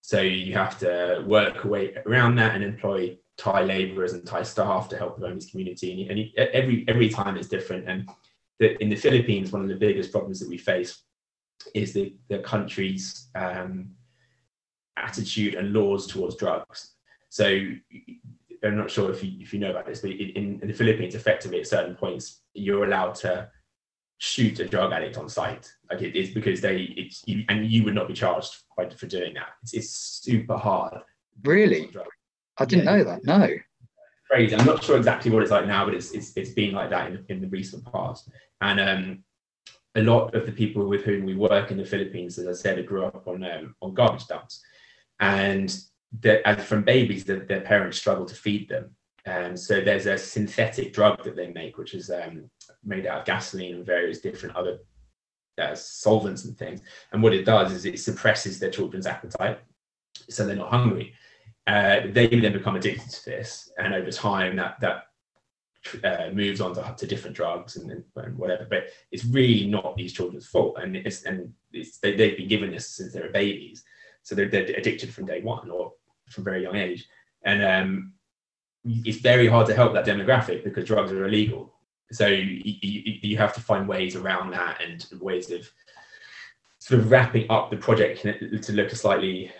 So you have to work away around that and employ Thai laborers and Thai staff to help the Burmese community. And, and every every time it's different. And the, in the Philippines, one of the biggest problems that we face is the, the country's um, attitude and laws towards drugs. So I'm not sure if you, if you know about this, but in, in the Philippines, effectively at certain points, you're allowed to shoot a drug addict on sight. Like it is because they, it's you, and you would not be charged by, for doing that. It's, it's super hard. Really? I didn't Yeah. know that. No. crazy. I'm not sure exactly what it's like now, but it's it's, it's been like that in, in the recent past. And um, a lot of the people with whom we work in the Philippines, as I said, grew up on um, on garbage dumps, and that and from babies, their, their parents struggle to feed them. And so there's a synthetic drug that they make, which is um, made out of gasoline and various different other uh, solvents and things. And what it does is it suppresses their children's appetite, so they're not hungry uh, they then become addicted to this, and over time that that uh, moves on to, to different drugs and, and- whatever. But it's really not these children's fault, and it's and it's, they, they've been given this since they were babies, so they're, they're addicted from day one or from very young age, and um, it's very hard to help that demographic because drugs are illegal. So you, you, you have to find ways around that and ways of sort of wrapping up the project to look a slightly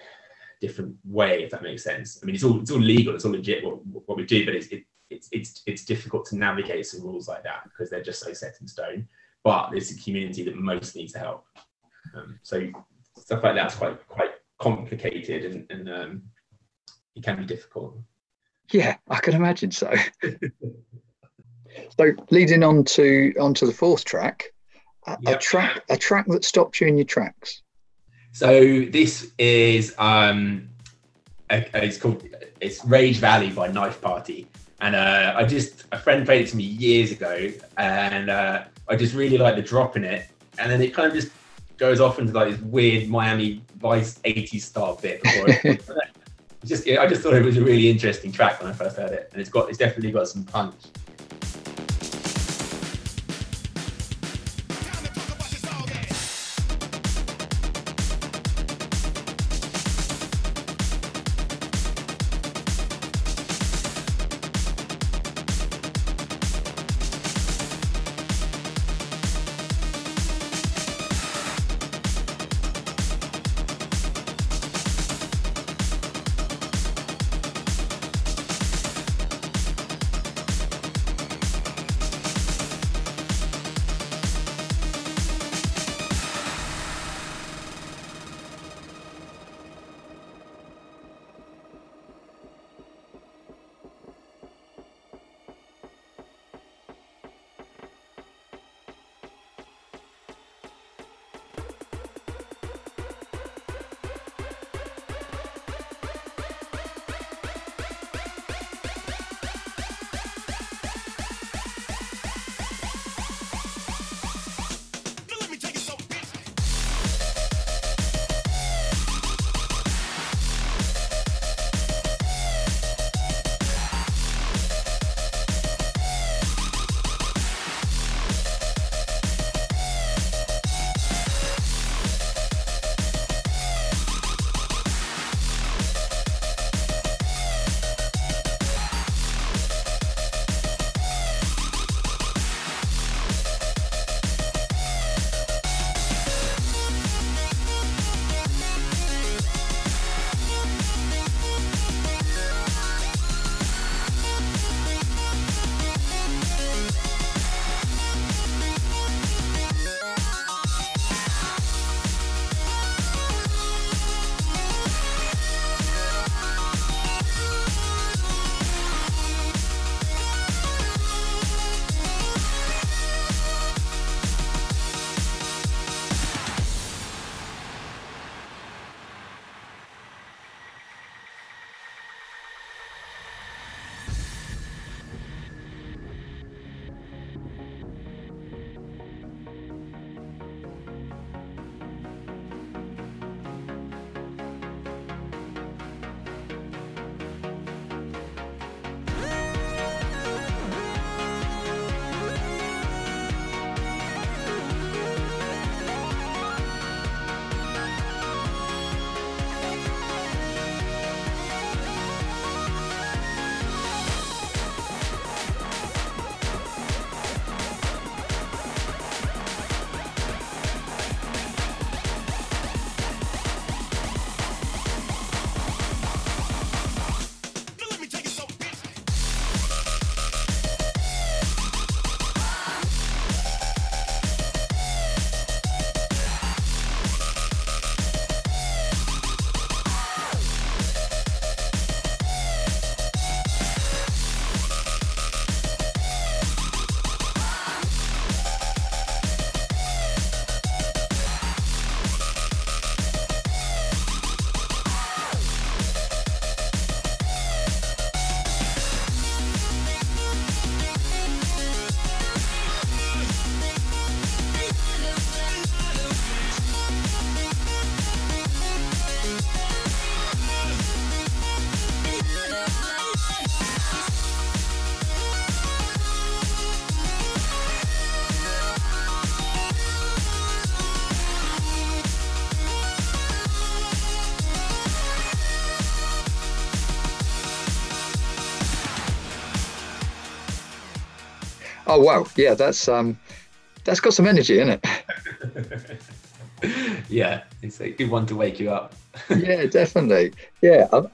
different way, if that makes sense. I mean, it's all it's all legal, it's all legit what, what we do, but it's it, it's it's it's difficult to navigate some rules like that because they're just so set in stone. But it's a community that most needs help. Um, so stuff like that's quite quite complicated and, and um, it can be difficult. Yeah, I can imagine so. so leading on to onto the fourth track, a, a track a track that stopped you in your tracks. So this is um, a, a- it's called it's Rage Valley by Knife Party, and uh, I just a friend played it to me years ago, and uh, I just really like the drop in it, and then it kind of just goes off into like this weird Miami Vice 80s style bit. Before it, just I just thought it was a really interesting track when I first heard it, and it's got it's definitely got some punch. Oh wow, yeah, that's um, that's got some energy in it. yeah, it's a good one to wake you up. yeah, definitely. Yeah, I'm,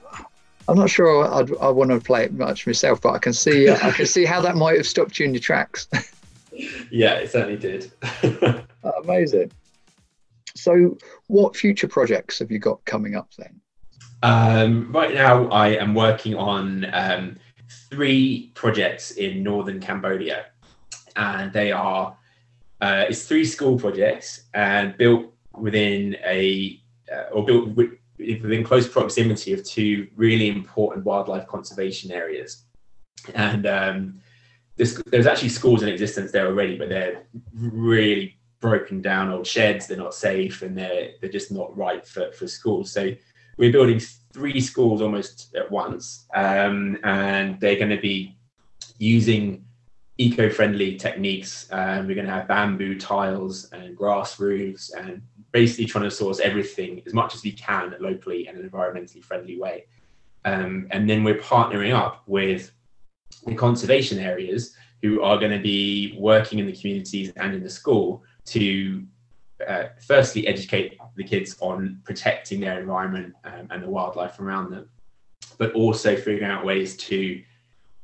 I'm not sure I'd, I want to play it much myself, but I can see uh, I can see how that might have stopped you in your tracks. yeah, it certainly did. Amazing. So, what future projects have you got coming up then? Um, right now, I am working on um, three projects in northern Cambodia, and they are uh, it's three school projects and built within a uh, or built within close proximity of two really important wildlife conservation areas, and um, this, there's actually schools in existence there already, but they're really broken down old sheds. They're not safe, and they're they're just not right for for schools. So we're building three schools almost at once, um, and they're going to be using eco-friendly techniques. Um, we're going to have bamboo tiles and grass roofs, and basically trying to source everything as much as we can locally in an environmentally friendly way. Um, and then we're partnering up with the conservation areas who are going to be working in the communities and in the school to uh, firstly educate the kids on protecting their environment um, and the wildlife around them, but also figuring out ways to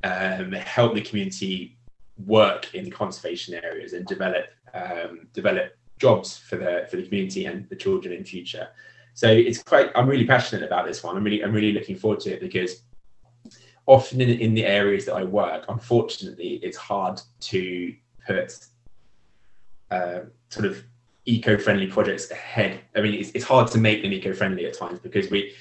um, help the community work in conservation areas and develop um, develop jobs for the for the community and the children in future. So it's quite. I'm really passionate about this one. I'm really I'm really looking forward to it because often in, in the areas that I work, unfortunately, it's hard to put uh, sort of eco-friendly projects ahead. I mean, it's, it's hard to make them eco-friendly at times because we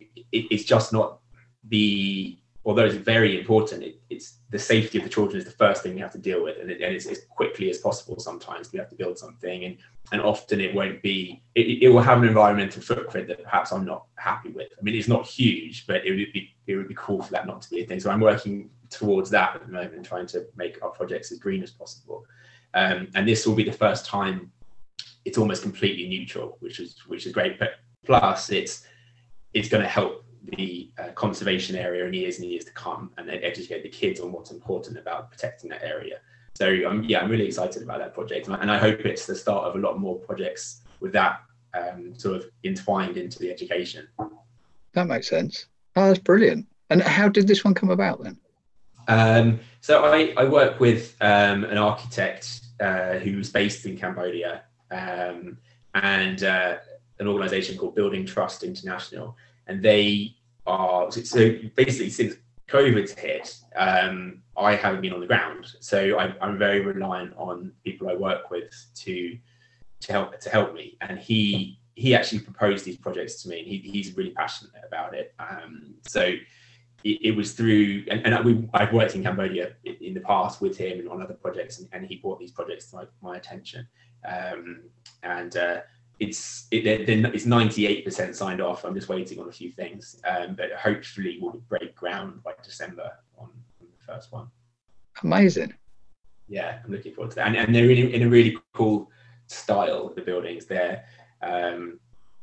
it, it's just not the although it's very important, it, it's the safety of the children is the first thing we have to deal with, and, it, and it's as quickly as possible. Sometimes we have to build something, and and often it won't be. It, it will have an environmental footprint that perhaps I'm not happy with. I mean, it's not huge, but it would be it would be cool for that not to be a thing. So I'm working towards that at the moment, trying to make our projects as green as possible. Um, and this will be the first time it's almost completely neutral, which is which is great. But plus, it's it's going to help the uh, conservation area in years and years to come, and then educate the kids on what's important about protecting that area. So um, yeah, I'm really excited about that project, and I hope it's the start of a lot more projects with that um, sort of entwined into the education. That makes sense. Oh, that's brilliant. And how did this one come about then? Um, so I, I work with um, an architect uh, who's based in Cambodia um, and uh, an organization called Building Trust International. And they are, so basically, since COVID's hit, um, I haven't been on the ground. So I, I'm very reliant on people I work with to to help to help me. And he he actually proposed these projects to me, and he, he's really passionate about it. Um, so it, it, was through, and, and we, I've worked in Cambodia in the past with him and on other projects, and, and he brought these projects to my, my attention. Um, and uh, it's it, it's 98% signed off. I'm just waiting on a few things, um, but hopefully we'll break ground by December on, on, the first one. Amazing. Yeah, I'm looking forward to that. And, and they're in, in a really cool style. The buildings they're um,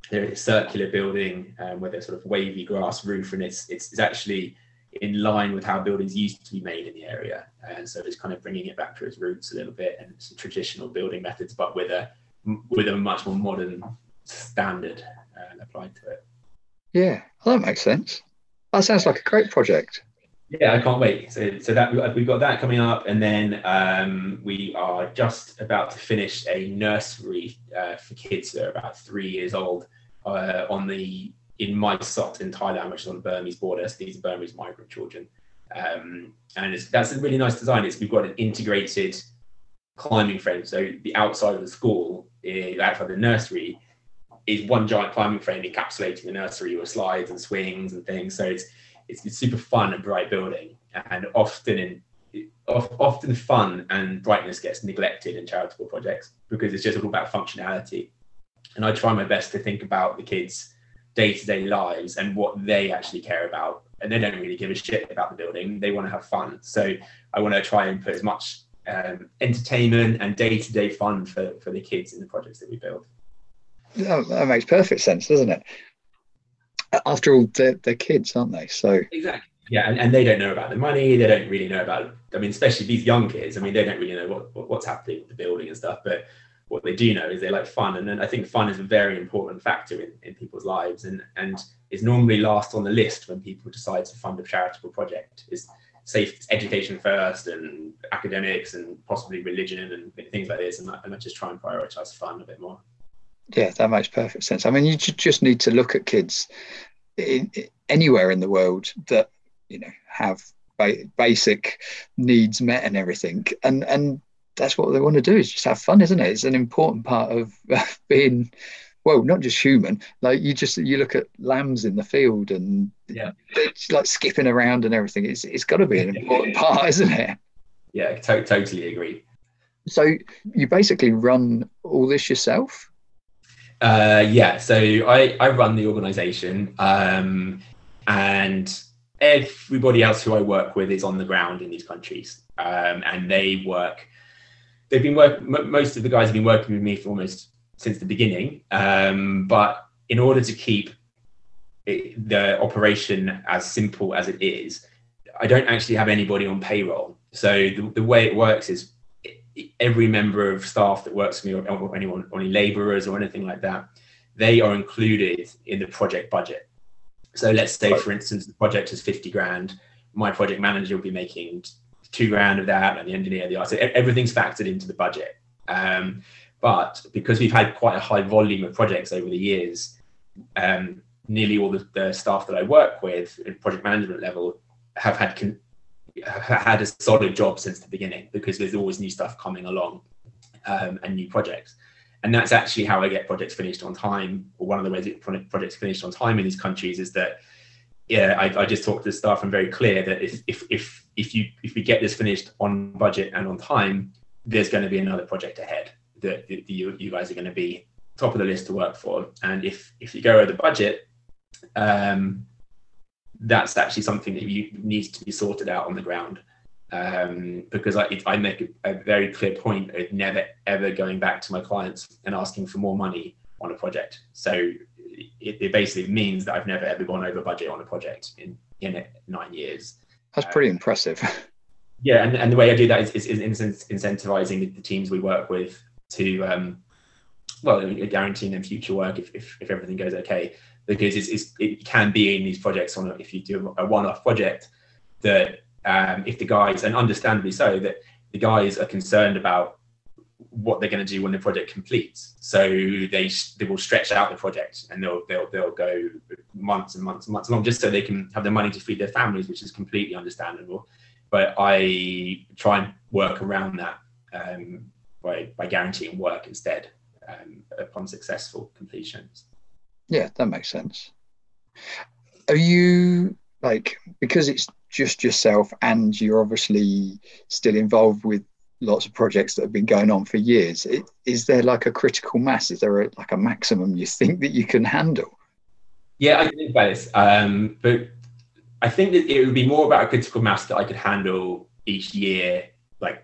they're a circular building um, with a sort of wavy grass roof, and it's, it's, it's actually in line with how buildings used to be made in the area. And so it's kind of bringing it back to its roots a little bit and some traditional building methods, but with a with a much more modern standard uh, applied to it. Yeah, well, that makes sense. That sounds like a great project. Yeah, I can't wait. So, so that we've got that coming up, and then um, we are just about to finish a nursery uh, for kids that are about three years old uh, on the in Mae Sot in Thailand, which is on the Burmese border. So these are Burmese migrant children, um, and that's a really nice design. It's we've got an integrated climbing frame. So the outside of the school, eh, outside the nursery, is one giant climbing frame encapsulating the nursery with slides and swings and things. So it's it's, it's super fun and bright building, and often in often fun and brightness gets neglected in charitable projects because it's just all about functionality. And I try my best to think about the kids' day-to-day lives and what they actually care about. And they don't really give a shit about the building. They want to have fun. So I want to try and put as much um, entertainment and day-to-day fun for, for the kids in the projects that we build. That, that makes perfect sense, doesn't it? After all, they're, they're kids, aren't they? So exactly, Yeah, and, and they don't know about the money. They don't really know about. I mean, especially these young kids. I mean, they don't really know what, what what's happening with the building and stuff. But what they do know is they like fun, and then I think fun is a very important factor in, in people's lives, and and is normally last on the list when people decide to fund a charitable project. Is safe education first, and academics, and possibly religion, and things like this, and I, and I just try and prioritize fun a bit more. Yeah, that makes perfect sense. I mean, you just need to look at kids in, anywhere in the world that you know have ba- basic needs met and everything and and that's what they want to do is just have fun isn't it it's an important part of being well not just human like you just you look at lambs in the field and yeah it's like skipping around and everything it's it's got to be an important part isn't it yeah to- totally agree so you basically run all this yourself uh, yeah, so I, I run the organization um, and everybody else who I work with is on the ground in these countries, um, and they work. They've been working. Most of the guys have been working with me for almost since the beginning. Um, but in order to keep it, the operation as simple as it is, I don't actually have anybody on payroll. So the, the way it works is every member of staff that works for me, or, or anyone, or any labourers or anything like that, they are included in the project budget. So let's say, for instance, the project is 50 grand. My project manager will be making two grand of that, and the engineer, the artist, everything's factored into the budget. Um, but because we've had quite a high volume of projects over the years, um, nearly all the, the, staff that I work with at project management level have had con- have had a solid job since the beginning because there's always new stuff coming along um, and new projects and that's actually how I get projects finished on time. Or one of the ways that projects finished on time in these countries is that, yeah, I, I just talk to the staff. I'm very clear that if if if if you if we get this finished on budget and on time, there's going to be another project ahead that, that you you guys are going to be top of the list to work for. And if if you go over the budget, um, that's actually something that you needs to be sorted out on the ground um, because I, I make a, a, very clear point of never ever going back to my clients and asking for more money on a project. So it, it basically means that I've never ever gone over budget on a project in in nine years. That's pretty um, impressive. Yeah, and, and the way I do that is, is, is incentivizing the teams we work with to, um, well, guaranteeing them future work if, if, if everything goes okay. Because it's, it's, it can be in these projects on if you do a one-off project that um, if the guys, and understandably so, that the guys are concerned about what they're going to do when the project completes. So they they will stretch out the project and they'll they'll they'll go months and months and months long just so they can have the money to feed their families, which is completely understandable. But I try and work around that um, by by guaranteeing work instead um, upon successful completions. Yeah, that makes sense. Are you like because it's just yourself and you're obviously still involved with lots of projects that have been going on for years is there like a critical mass is there a, like a maximum you think that you can handle yeah i think about this um, but i think that it would be more about a critical mass that i could handle each year like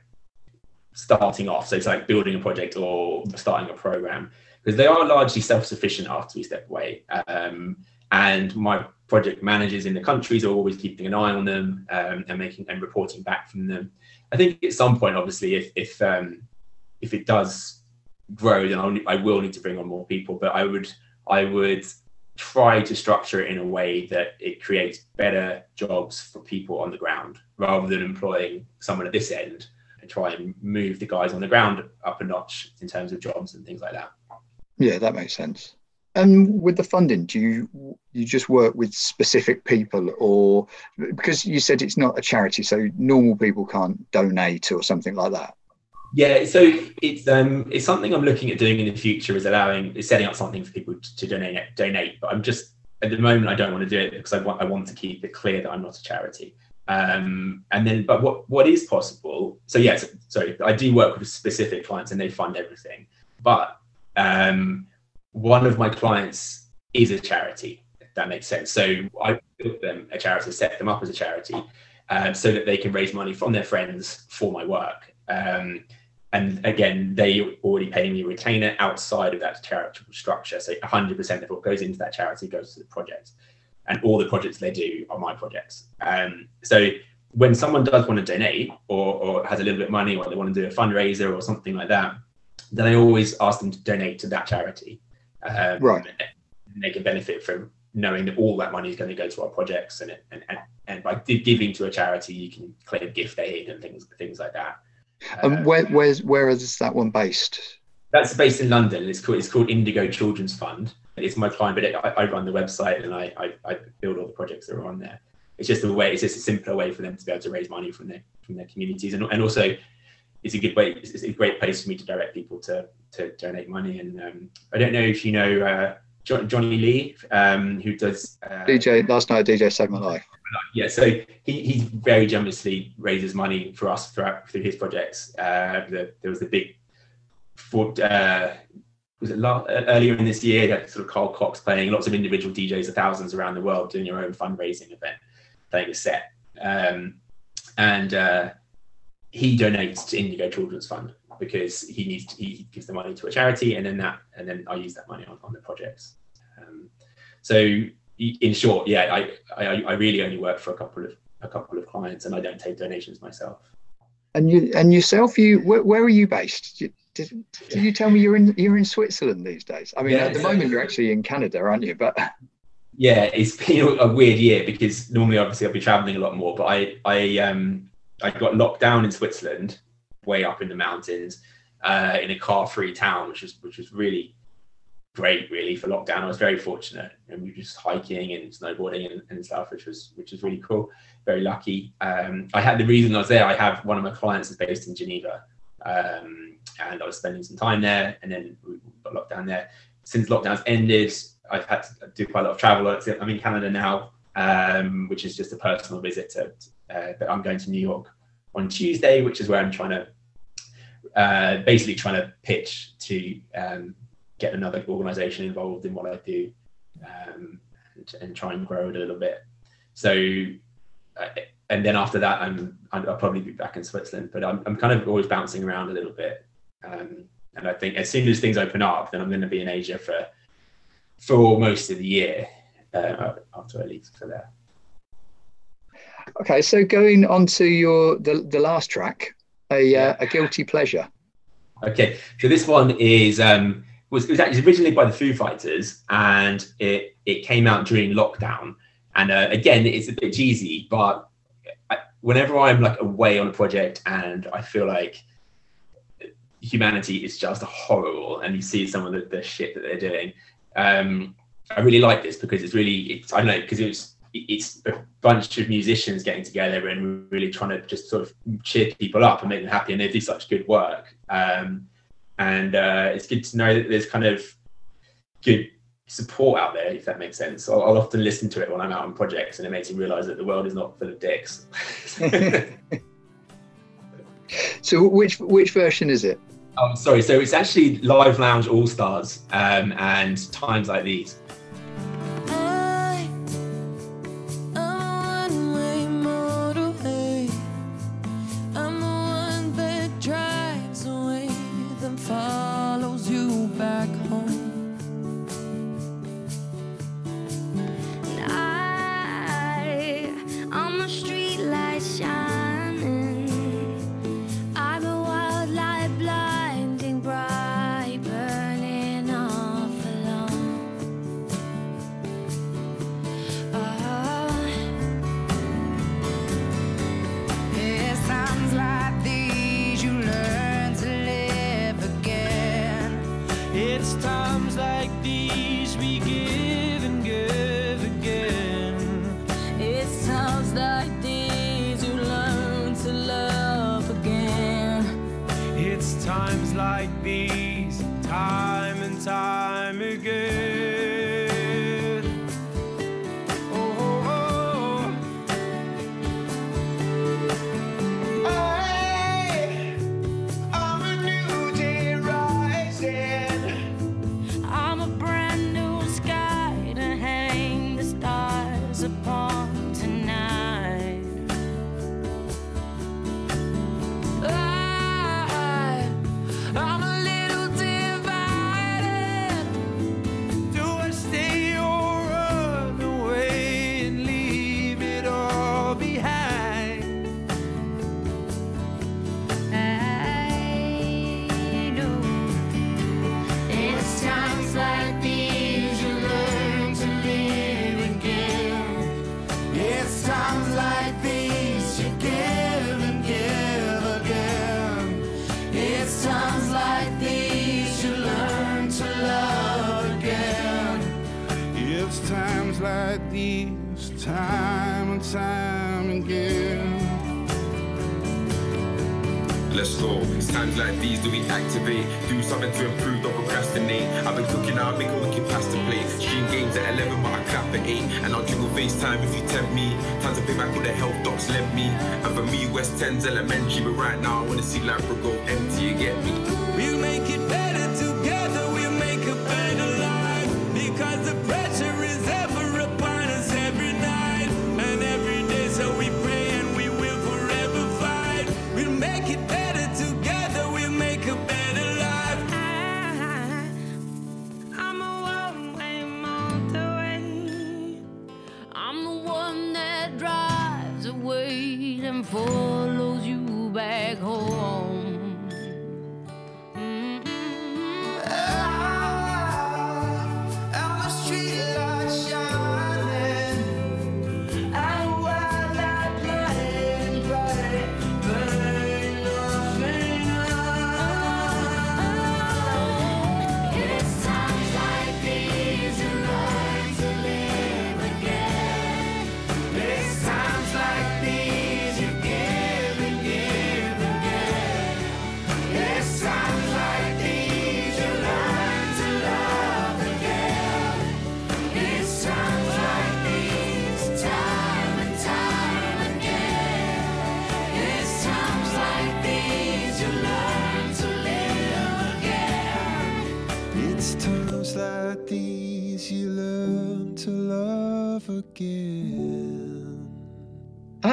starting off so it's like building a project or starting a program because they are largely self-sufficient after we step away um, and my project managers in the countries are always keeping an eye on them um, and making and reporting back from them. I think at some point, obviously, if if um, if it does grow, then I'll, I will need to bring on more people. But I would I would try to structure it in a way that it creates better jobs for people on the ground rather than employing someone at this end and try and move the guys on the ground up a notch in terms of jobs and things like that. Yeah, that makes sense. And with the funding, do you you just work with specific people, or because you said it's not a charity, so normal people can't donate or something like that? Yeah, so it's um it's something I'm looking at doing in the future is allowing is setting up something for people to, to donate donate. But I'm just at the moment I don't want to do it because I want I want to keep it clear that I'm not a charity. Um, and then, but what what is possible? So yes, so I do work with specific clients and they fund everything, but um, one of my clients is a charity. If that makes sense. So I built them a charity, set them up as a charity, um, so that they can raise money from their friends for my work. Um, and again, they already pay me a retainer outside of that charitable structure. So 100% of what goes into that charity goes to the project. And all the projects they do are my projects. Um, so when someone does want to donate or, or has a little bit of money or they want to do a fundraiser or something like that, then I always ask them to donate to that charity. Um, Right. And they can benefit from knowing that all that money is going to go to our projects, and and, and and by giving to a charity, you can claim gift aid and things things like that. And Uh, where, where's where is that one based? that's based in London. It's called it's called Indigo Children's Fund. It's my client, but it, I, I run the website and I, I I build all the projects that are on there. It's just a way. It's just a simpler way for them to be able to raise money from their from their communities, and and also it's a good way. It's, a great place for me to direct people to to donate money. And um, I don't know if you know uh, John, Johnny Lee, um, who does uh, DJ last night, DJ saved my life. yeah, so he, he very generously raises money for us throughout through his projects. Uh, the, there was the big, for, uh, was it la- earlier in this year that sort of Carl Cox playing lots of individual DJs of thousands around the world doing your own fundraising event, playing a set, um, and uh, he donates to Indigo Children's Fund because he needs to, he gives the money to a charity and then that and then I use that money on, on the projects. Um, so in short, yeah, I, I I really only work for a couple of a couple of clients, and I don't take donations myself. And you and yourself, you where, where are you based? Did, did, you tell me you're in you're in Switzerland these days? I mean, Yeah, at the moment you're actually in Canada, aren't you? But Yeah, it's been a weird year because normally, obviously, I'll be traveling a lot more, but I I um I got locked down in Switzerland, way up in the mountains, uh, in a car-free town, which was which was really great, really for lockdown. I was very fortunate, and we were just hiking and snowboarding and, and stuff, which was which was really cool. Very lucky. Um, I had the reason I was there. I have one of my clients is based in Geneva, um, and I was spending some time there, and then we got locked down there. Since lockdowns ended, I've had to do quite a lot of travel. I'm in Canada now, um, which is just a personal visit to. Uh, but I'm going to New York on Tuesday, which is where I'm trying to uh, basically trying to pitch to um, get another organization involved in what I do um, and, and try and grow it a little bit. So, uh, and then after that, I'm I'll probably be back in Switzerland, but I'm, I'm kind of always bouncing around a little bit. Um, and I think as soon as things open up, then I'm going to be in Asia for for most of the year uh, after I leave for there. okay, so going on to your the, the last track, a Yeah. uh, a guilty pleasure. Okay, so this one is um, was it was actually originally by the Foo Fighters, and it it came out during lockdown. And uh, again, it's a bit cheesy, but whenever I'm like away on a project and I feel like humanity is just horrible, and you see some of the, the shit that they're doing, um, I really like this because it's really it's, I don't know because it's it's a bunch of musicians getting together and really trying to just sort of cheer people up and make them happy, and they do such good work. Um, and uh, it's good to know that there's kind of good support out there, if that makes sense. I'll, I'll often listen to it when I'm out on projects, and it makes me realise that the world is not full of dicks. So which which version is it? oh, sorry. So it's actually Live Lounge All Stars um, and Times Like These.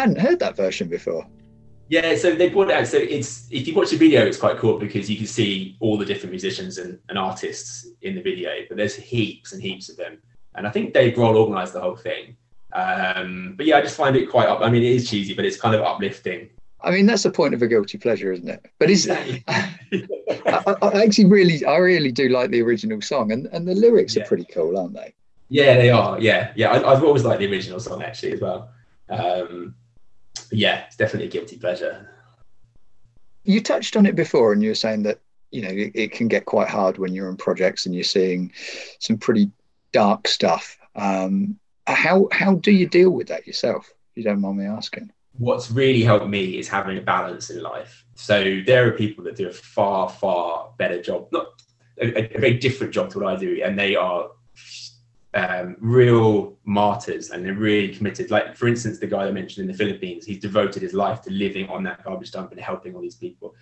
Hadn't heard that version before. Yeah, so they brought it out. So it's if you watch the video, it's quite cool because you can see all the different musicians and, and artists in the video. But there's heaps and heaps of them, and I think Dave Grohl organised the whole thing. Um, but yeah, I just find it quite up. I mean, it is cheesy, but it's kind of uplifting. I mean, that's the point of a guilty pleasure, isn't it? But is I, I actually really, I really do like the original song, and, and the lyrics Yeah. are pretty cool, aren't they? yeah, they are. Yeah, yeah. I, I've always liked the original song actually as well. Um, but yeah, it's definitely a guilty pleasure. You touched on it before, and you were saying that you know it, it can get quite hard when you're in projects and you're seeing some pretty dark stuff. Um, how how do you deal with that yourself? If you don't mind me asking. what's really helped me is having a balance in life. So there are people that do a far, far better job, not a, a very different job to what I do, and they are um, real martyrs and they're really committed. Like, for instance, the guy I mentioned in the Philippines, he's devoted his life to living on that garbage dump and helping all these people,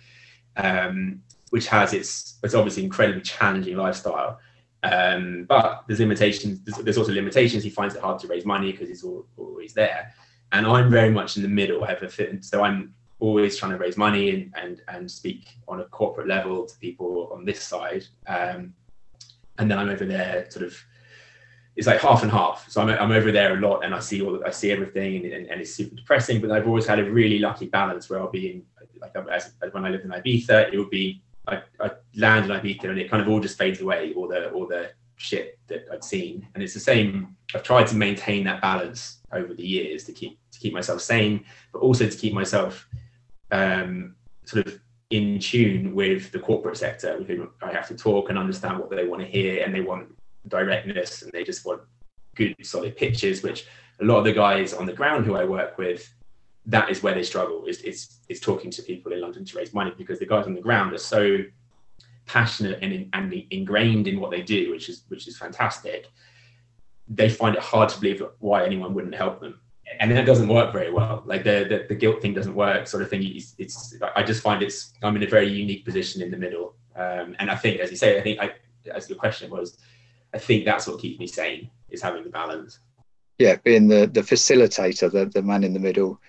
um, which has its, it's obviously incredibly challenging lifestyle. Um, but there's limitations. There's, there's also limitations. He finds it hard to raise money because he's all, always there and I'm very much in the middle. I have a fit, so I'm always trying to raise money and and, and speak on a corporate level to people on this side, um, and then I'm over there, sort of. It's like half and half. So I'm, I'm over there a lot, and I see all I see everything, and, and, and it's super depressing. But I've always had a really lucky balance where I'll be in like as, as when I lived in Ibiza, it would be I, I land in Ibiza, and it kind of all just fades away, all the all the shit that I'd seen. And it's the same. I've tried to maintain that balance over the years to keep to keep myself sane, but also to keep myself um, sort of in tune with the corporate sector, with whom I have to talk and understand what they want to hear, and they want directness, and they just want good, solid pitches Which a lot of the guys on the ground who I work with, that is where they struggle. Is is is talking to people in London to raise money because the guys on the ground are so passionate and, and ingrained in what they do, which is which is fantastic. They find it hard to believe why anyone wouldn't help them, and that doesn't work very well. Like the the, the guilt thing doesn't work, sort of thing. It's, it's I just find it's I'm in a very unique position in the middle, um, and I think, as you say, I think I, as your question was, I think that's what keeps me sane is having the balance. Yeah, being the the facilitator, the the man in the middle,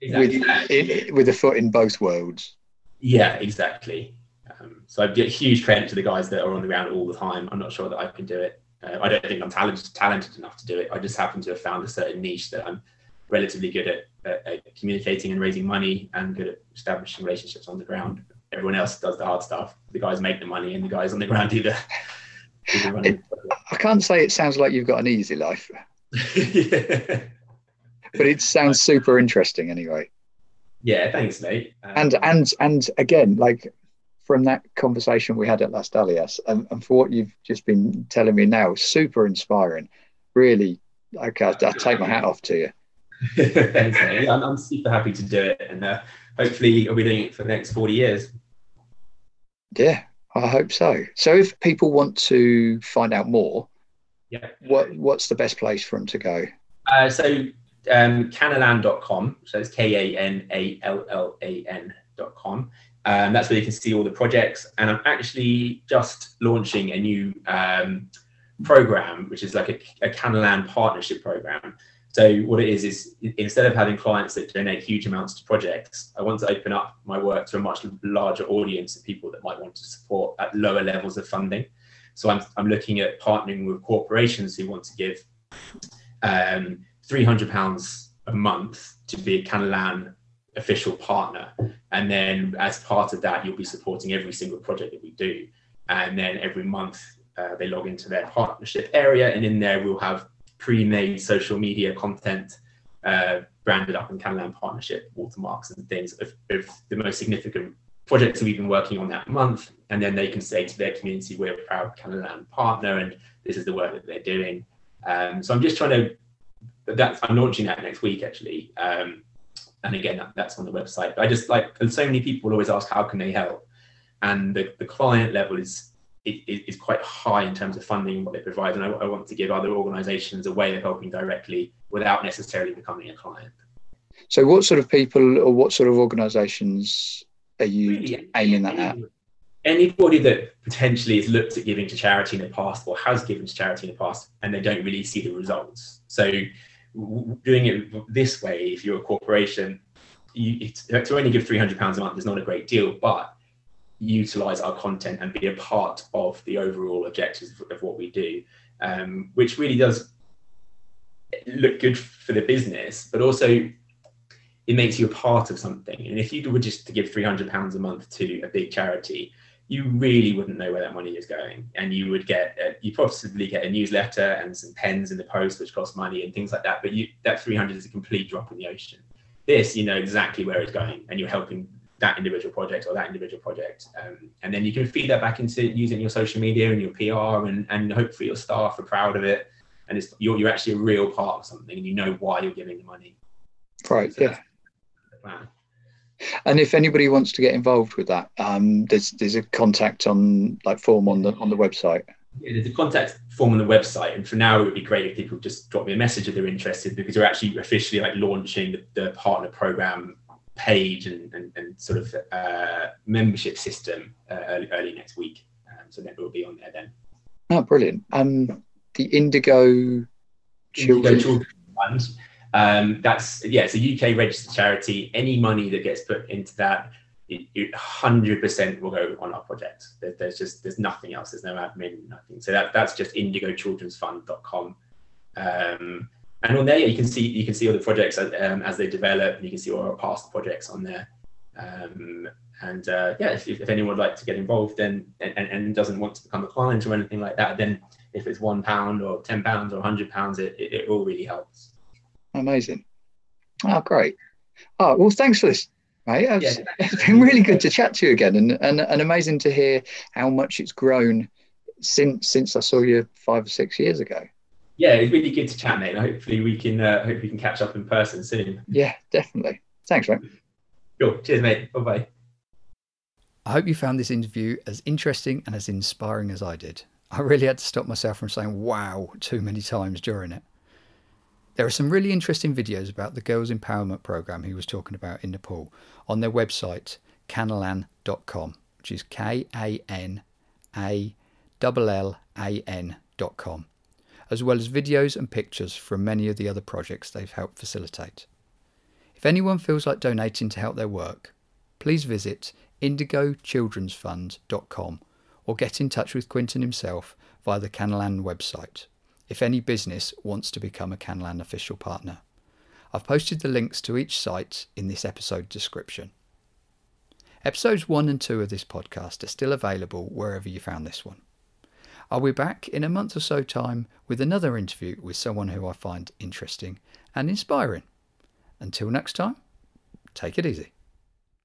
with in, with a foot in both worlds. Yeah, exactly. Um, so I give huge credit to the guys that are on the ground all the time. I'm not sure that I can do it. Uh, I don't think I'm talented talented enough to do it. I just happen to have found a certain niche that I'm relatively good at, at, at communicating and raising money and good at establishing relationships on the ground. Everyone else does the hard stuff. The guys make the money, and the guys on the ground do the. I can't say it sounds like you've got an easy life, yeah. but it sounds super interesting anyway. yeah, thanks, mate. Um, And and and again, like from that conversation we had at Las Dalias, and, and for what you've just been telling me now, super inspiring. Really, okay, I, I take my hat off to you. Thanks, mate. I'm, I'm super happy to do it, and uh, hopefully I'll be doing it for the next 40 years. Yeah, I hope so. So if people want to find out more, Yeah. what what's the best place for them to go? Uh, so um, kanallan.com, so it's K A N A L L A N.com. Um, that's where you can see all the projects. And I'm actually just launching a new um, program, which is like a, a Kanallan partnership program. So what it is is instead of having clients that donate huge amounts to projects, I want to open up my work to a much larger audience of people that might want to support at lower levels of funding. So I'm, I'm looking at partnering with corporations who want to give um, 300 pounds a month to be a Kanallan official partner. And then as part of that, you'll be supporting every single project that we do. And then every month uh, they log into their partnership area and in there we'll have pre-made social media content uh, branded up in Kanallan partnership watermarks and things of, of the most significant projects we've been working on that month. And then they can say to their community, we're a proud Kanallan partner and this is the work that they're doing. Um, so I'm just trying to, that's, I'm launching that next week actually. Um, and again, that, that's on the website. But I just like, and so many people always ask, how can they help? And the, the client level is, is quite high in terms of funding and what they provide. And I, I want to give other organizations a way of helping directly without necessarily becoming a client. So what sort of people or what sort of organisations are you Really, aiming that at? Anybody that potentially has looked at giving to charity in the past or has given to charity in the past and they don't really see the results. So doing it this way, if you're a corporation, you, it's, to only give £300 a month is not a great deal, but utilize our content and be a part of the overall objectives of, of what we do, um, which really does look good for the business, but also it makes you a part of something. And if you were just to give £300 a month to a big charity, you really wouldn't know where that money is going. And you would get, you possibly get a newsletter and some pens in the post, which cost money and things like that. But you, that 300 is a complete drop in the ocean. This, you know exactly where it's going and you're helping that individual project or that individual project. Um, and then you can feed that back into using your social media and your PR and, and hopefully your staff are proud of it. And it's, you're, you're actually a real part of something and you know why you're giving the money. Right, So yeah. that's the plan. And if anybody wants to get involved with that, um, there's there's a contact on like form on the on the website. Yeah, There's a contact form on the website, and for now, it would be great if people just drop me a message if they're interested, because we're actually officially like launching the, the partner program page and, and, and sort of uh, membership system uh, early, early next week. Um, so then it will be on there then. Oh, brilliant. Um, the Indigo Indigo Children. Children's Fund. Um, that's yeah, it's a UK registered charity. Any money that gets put into that, it, it 100% will go on our project. There, there's just there's nothing else. There's no admin, nothing. So that that's just indigochildrensfund.com. Um, and on there, yeah, you can see you can see all the projects as, um, as they develop, and you can see all our past projects on there. Um, and uh, yeah, if, if anyone would like to get involved, then and, and- doesn't want to become a client or anything like that, then if it's one pound or ten pounds or hundred pounds, it, it, it all really helps. Amazing. Oh, great. Oh, well, thanks for this, mate. It's, Yeah. it's been really good to chat to you again, and, and and amazing to hear how much it's grown since since I saw you five or six years ago. Yeah, it's really good to chat, mate. and Hopefully we can uh, hope we can catch up in person soon. Yeah, definitely. Thanks, mate. Cool. Cheers, mate. Bye bye. I hope you found this interview as interesting and as inspiring as I did. I really had to stop myself from saying wow too many times during it. There are some really interesting videos about the Girls Empowerment Programme he was talking about in Nepal on their website, kanallan.com, which is K A N A L L A N.com, as well as videos and pictures from many of the other projects they've helped facilitate. If anyone feels like donating to help their work, please visit indigochildrensfund.com or get in touch with Quinton himself via the Kanallan website if any business wants to become a Kanallan official partner. I've posted the links to each site in this episode description. Episodes 1 and 2 of this podcast are still available wherever you found this one. I'll be back in a month or so time with another interview with someone who I find interesting and inspiring. Until next time, take it easy.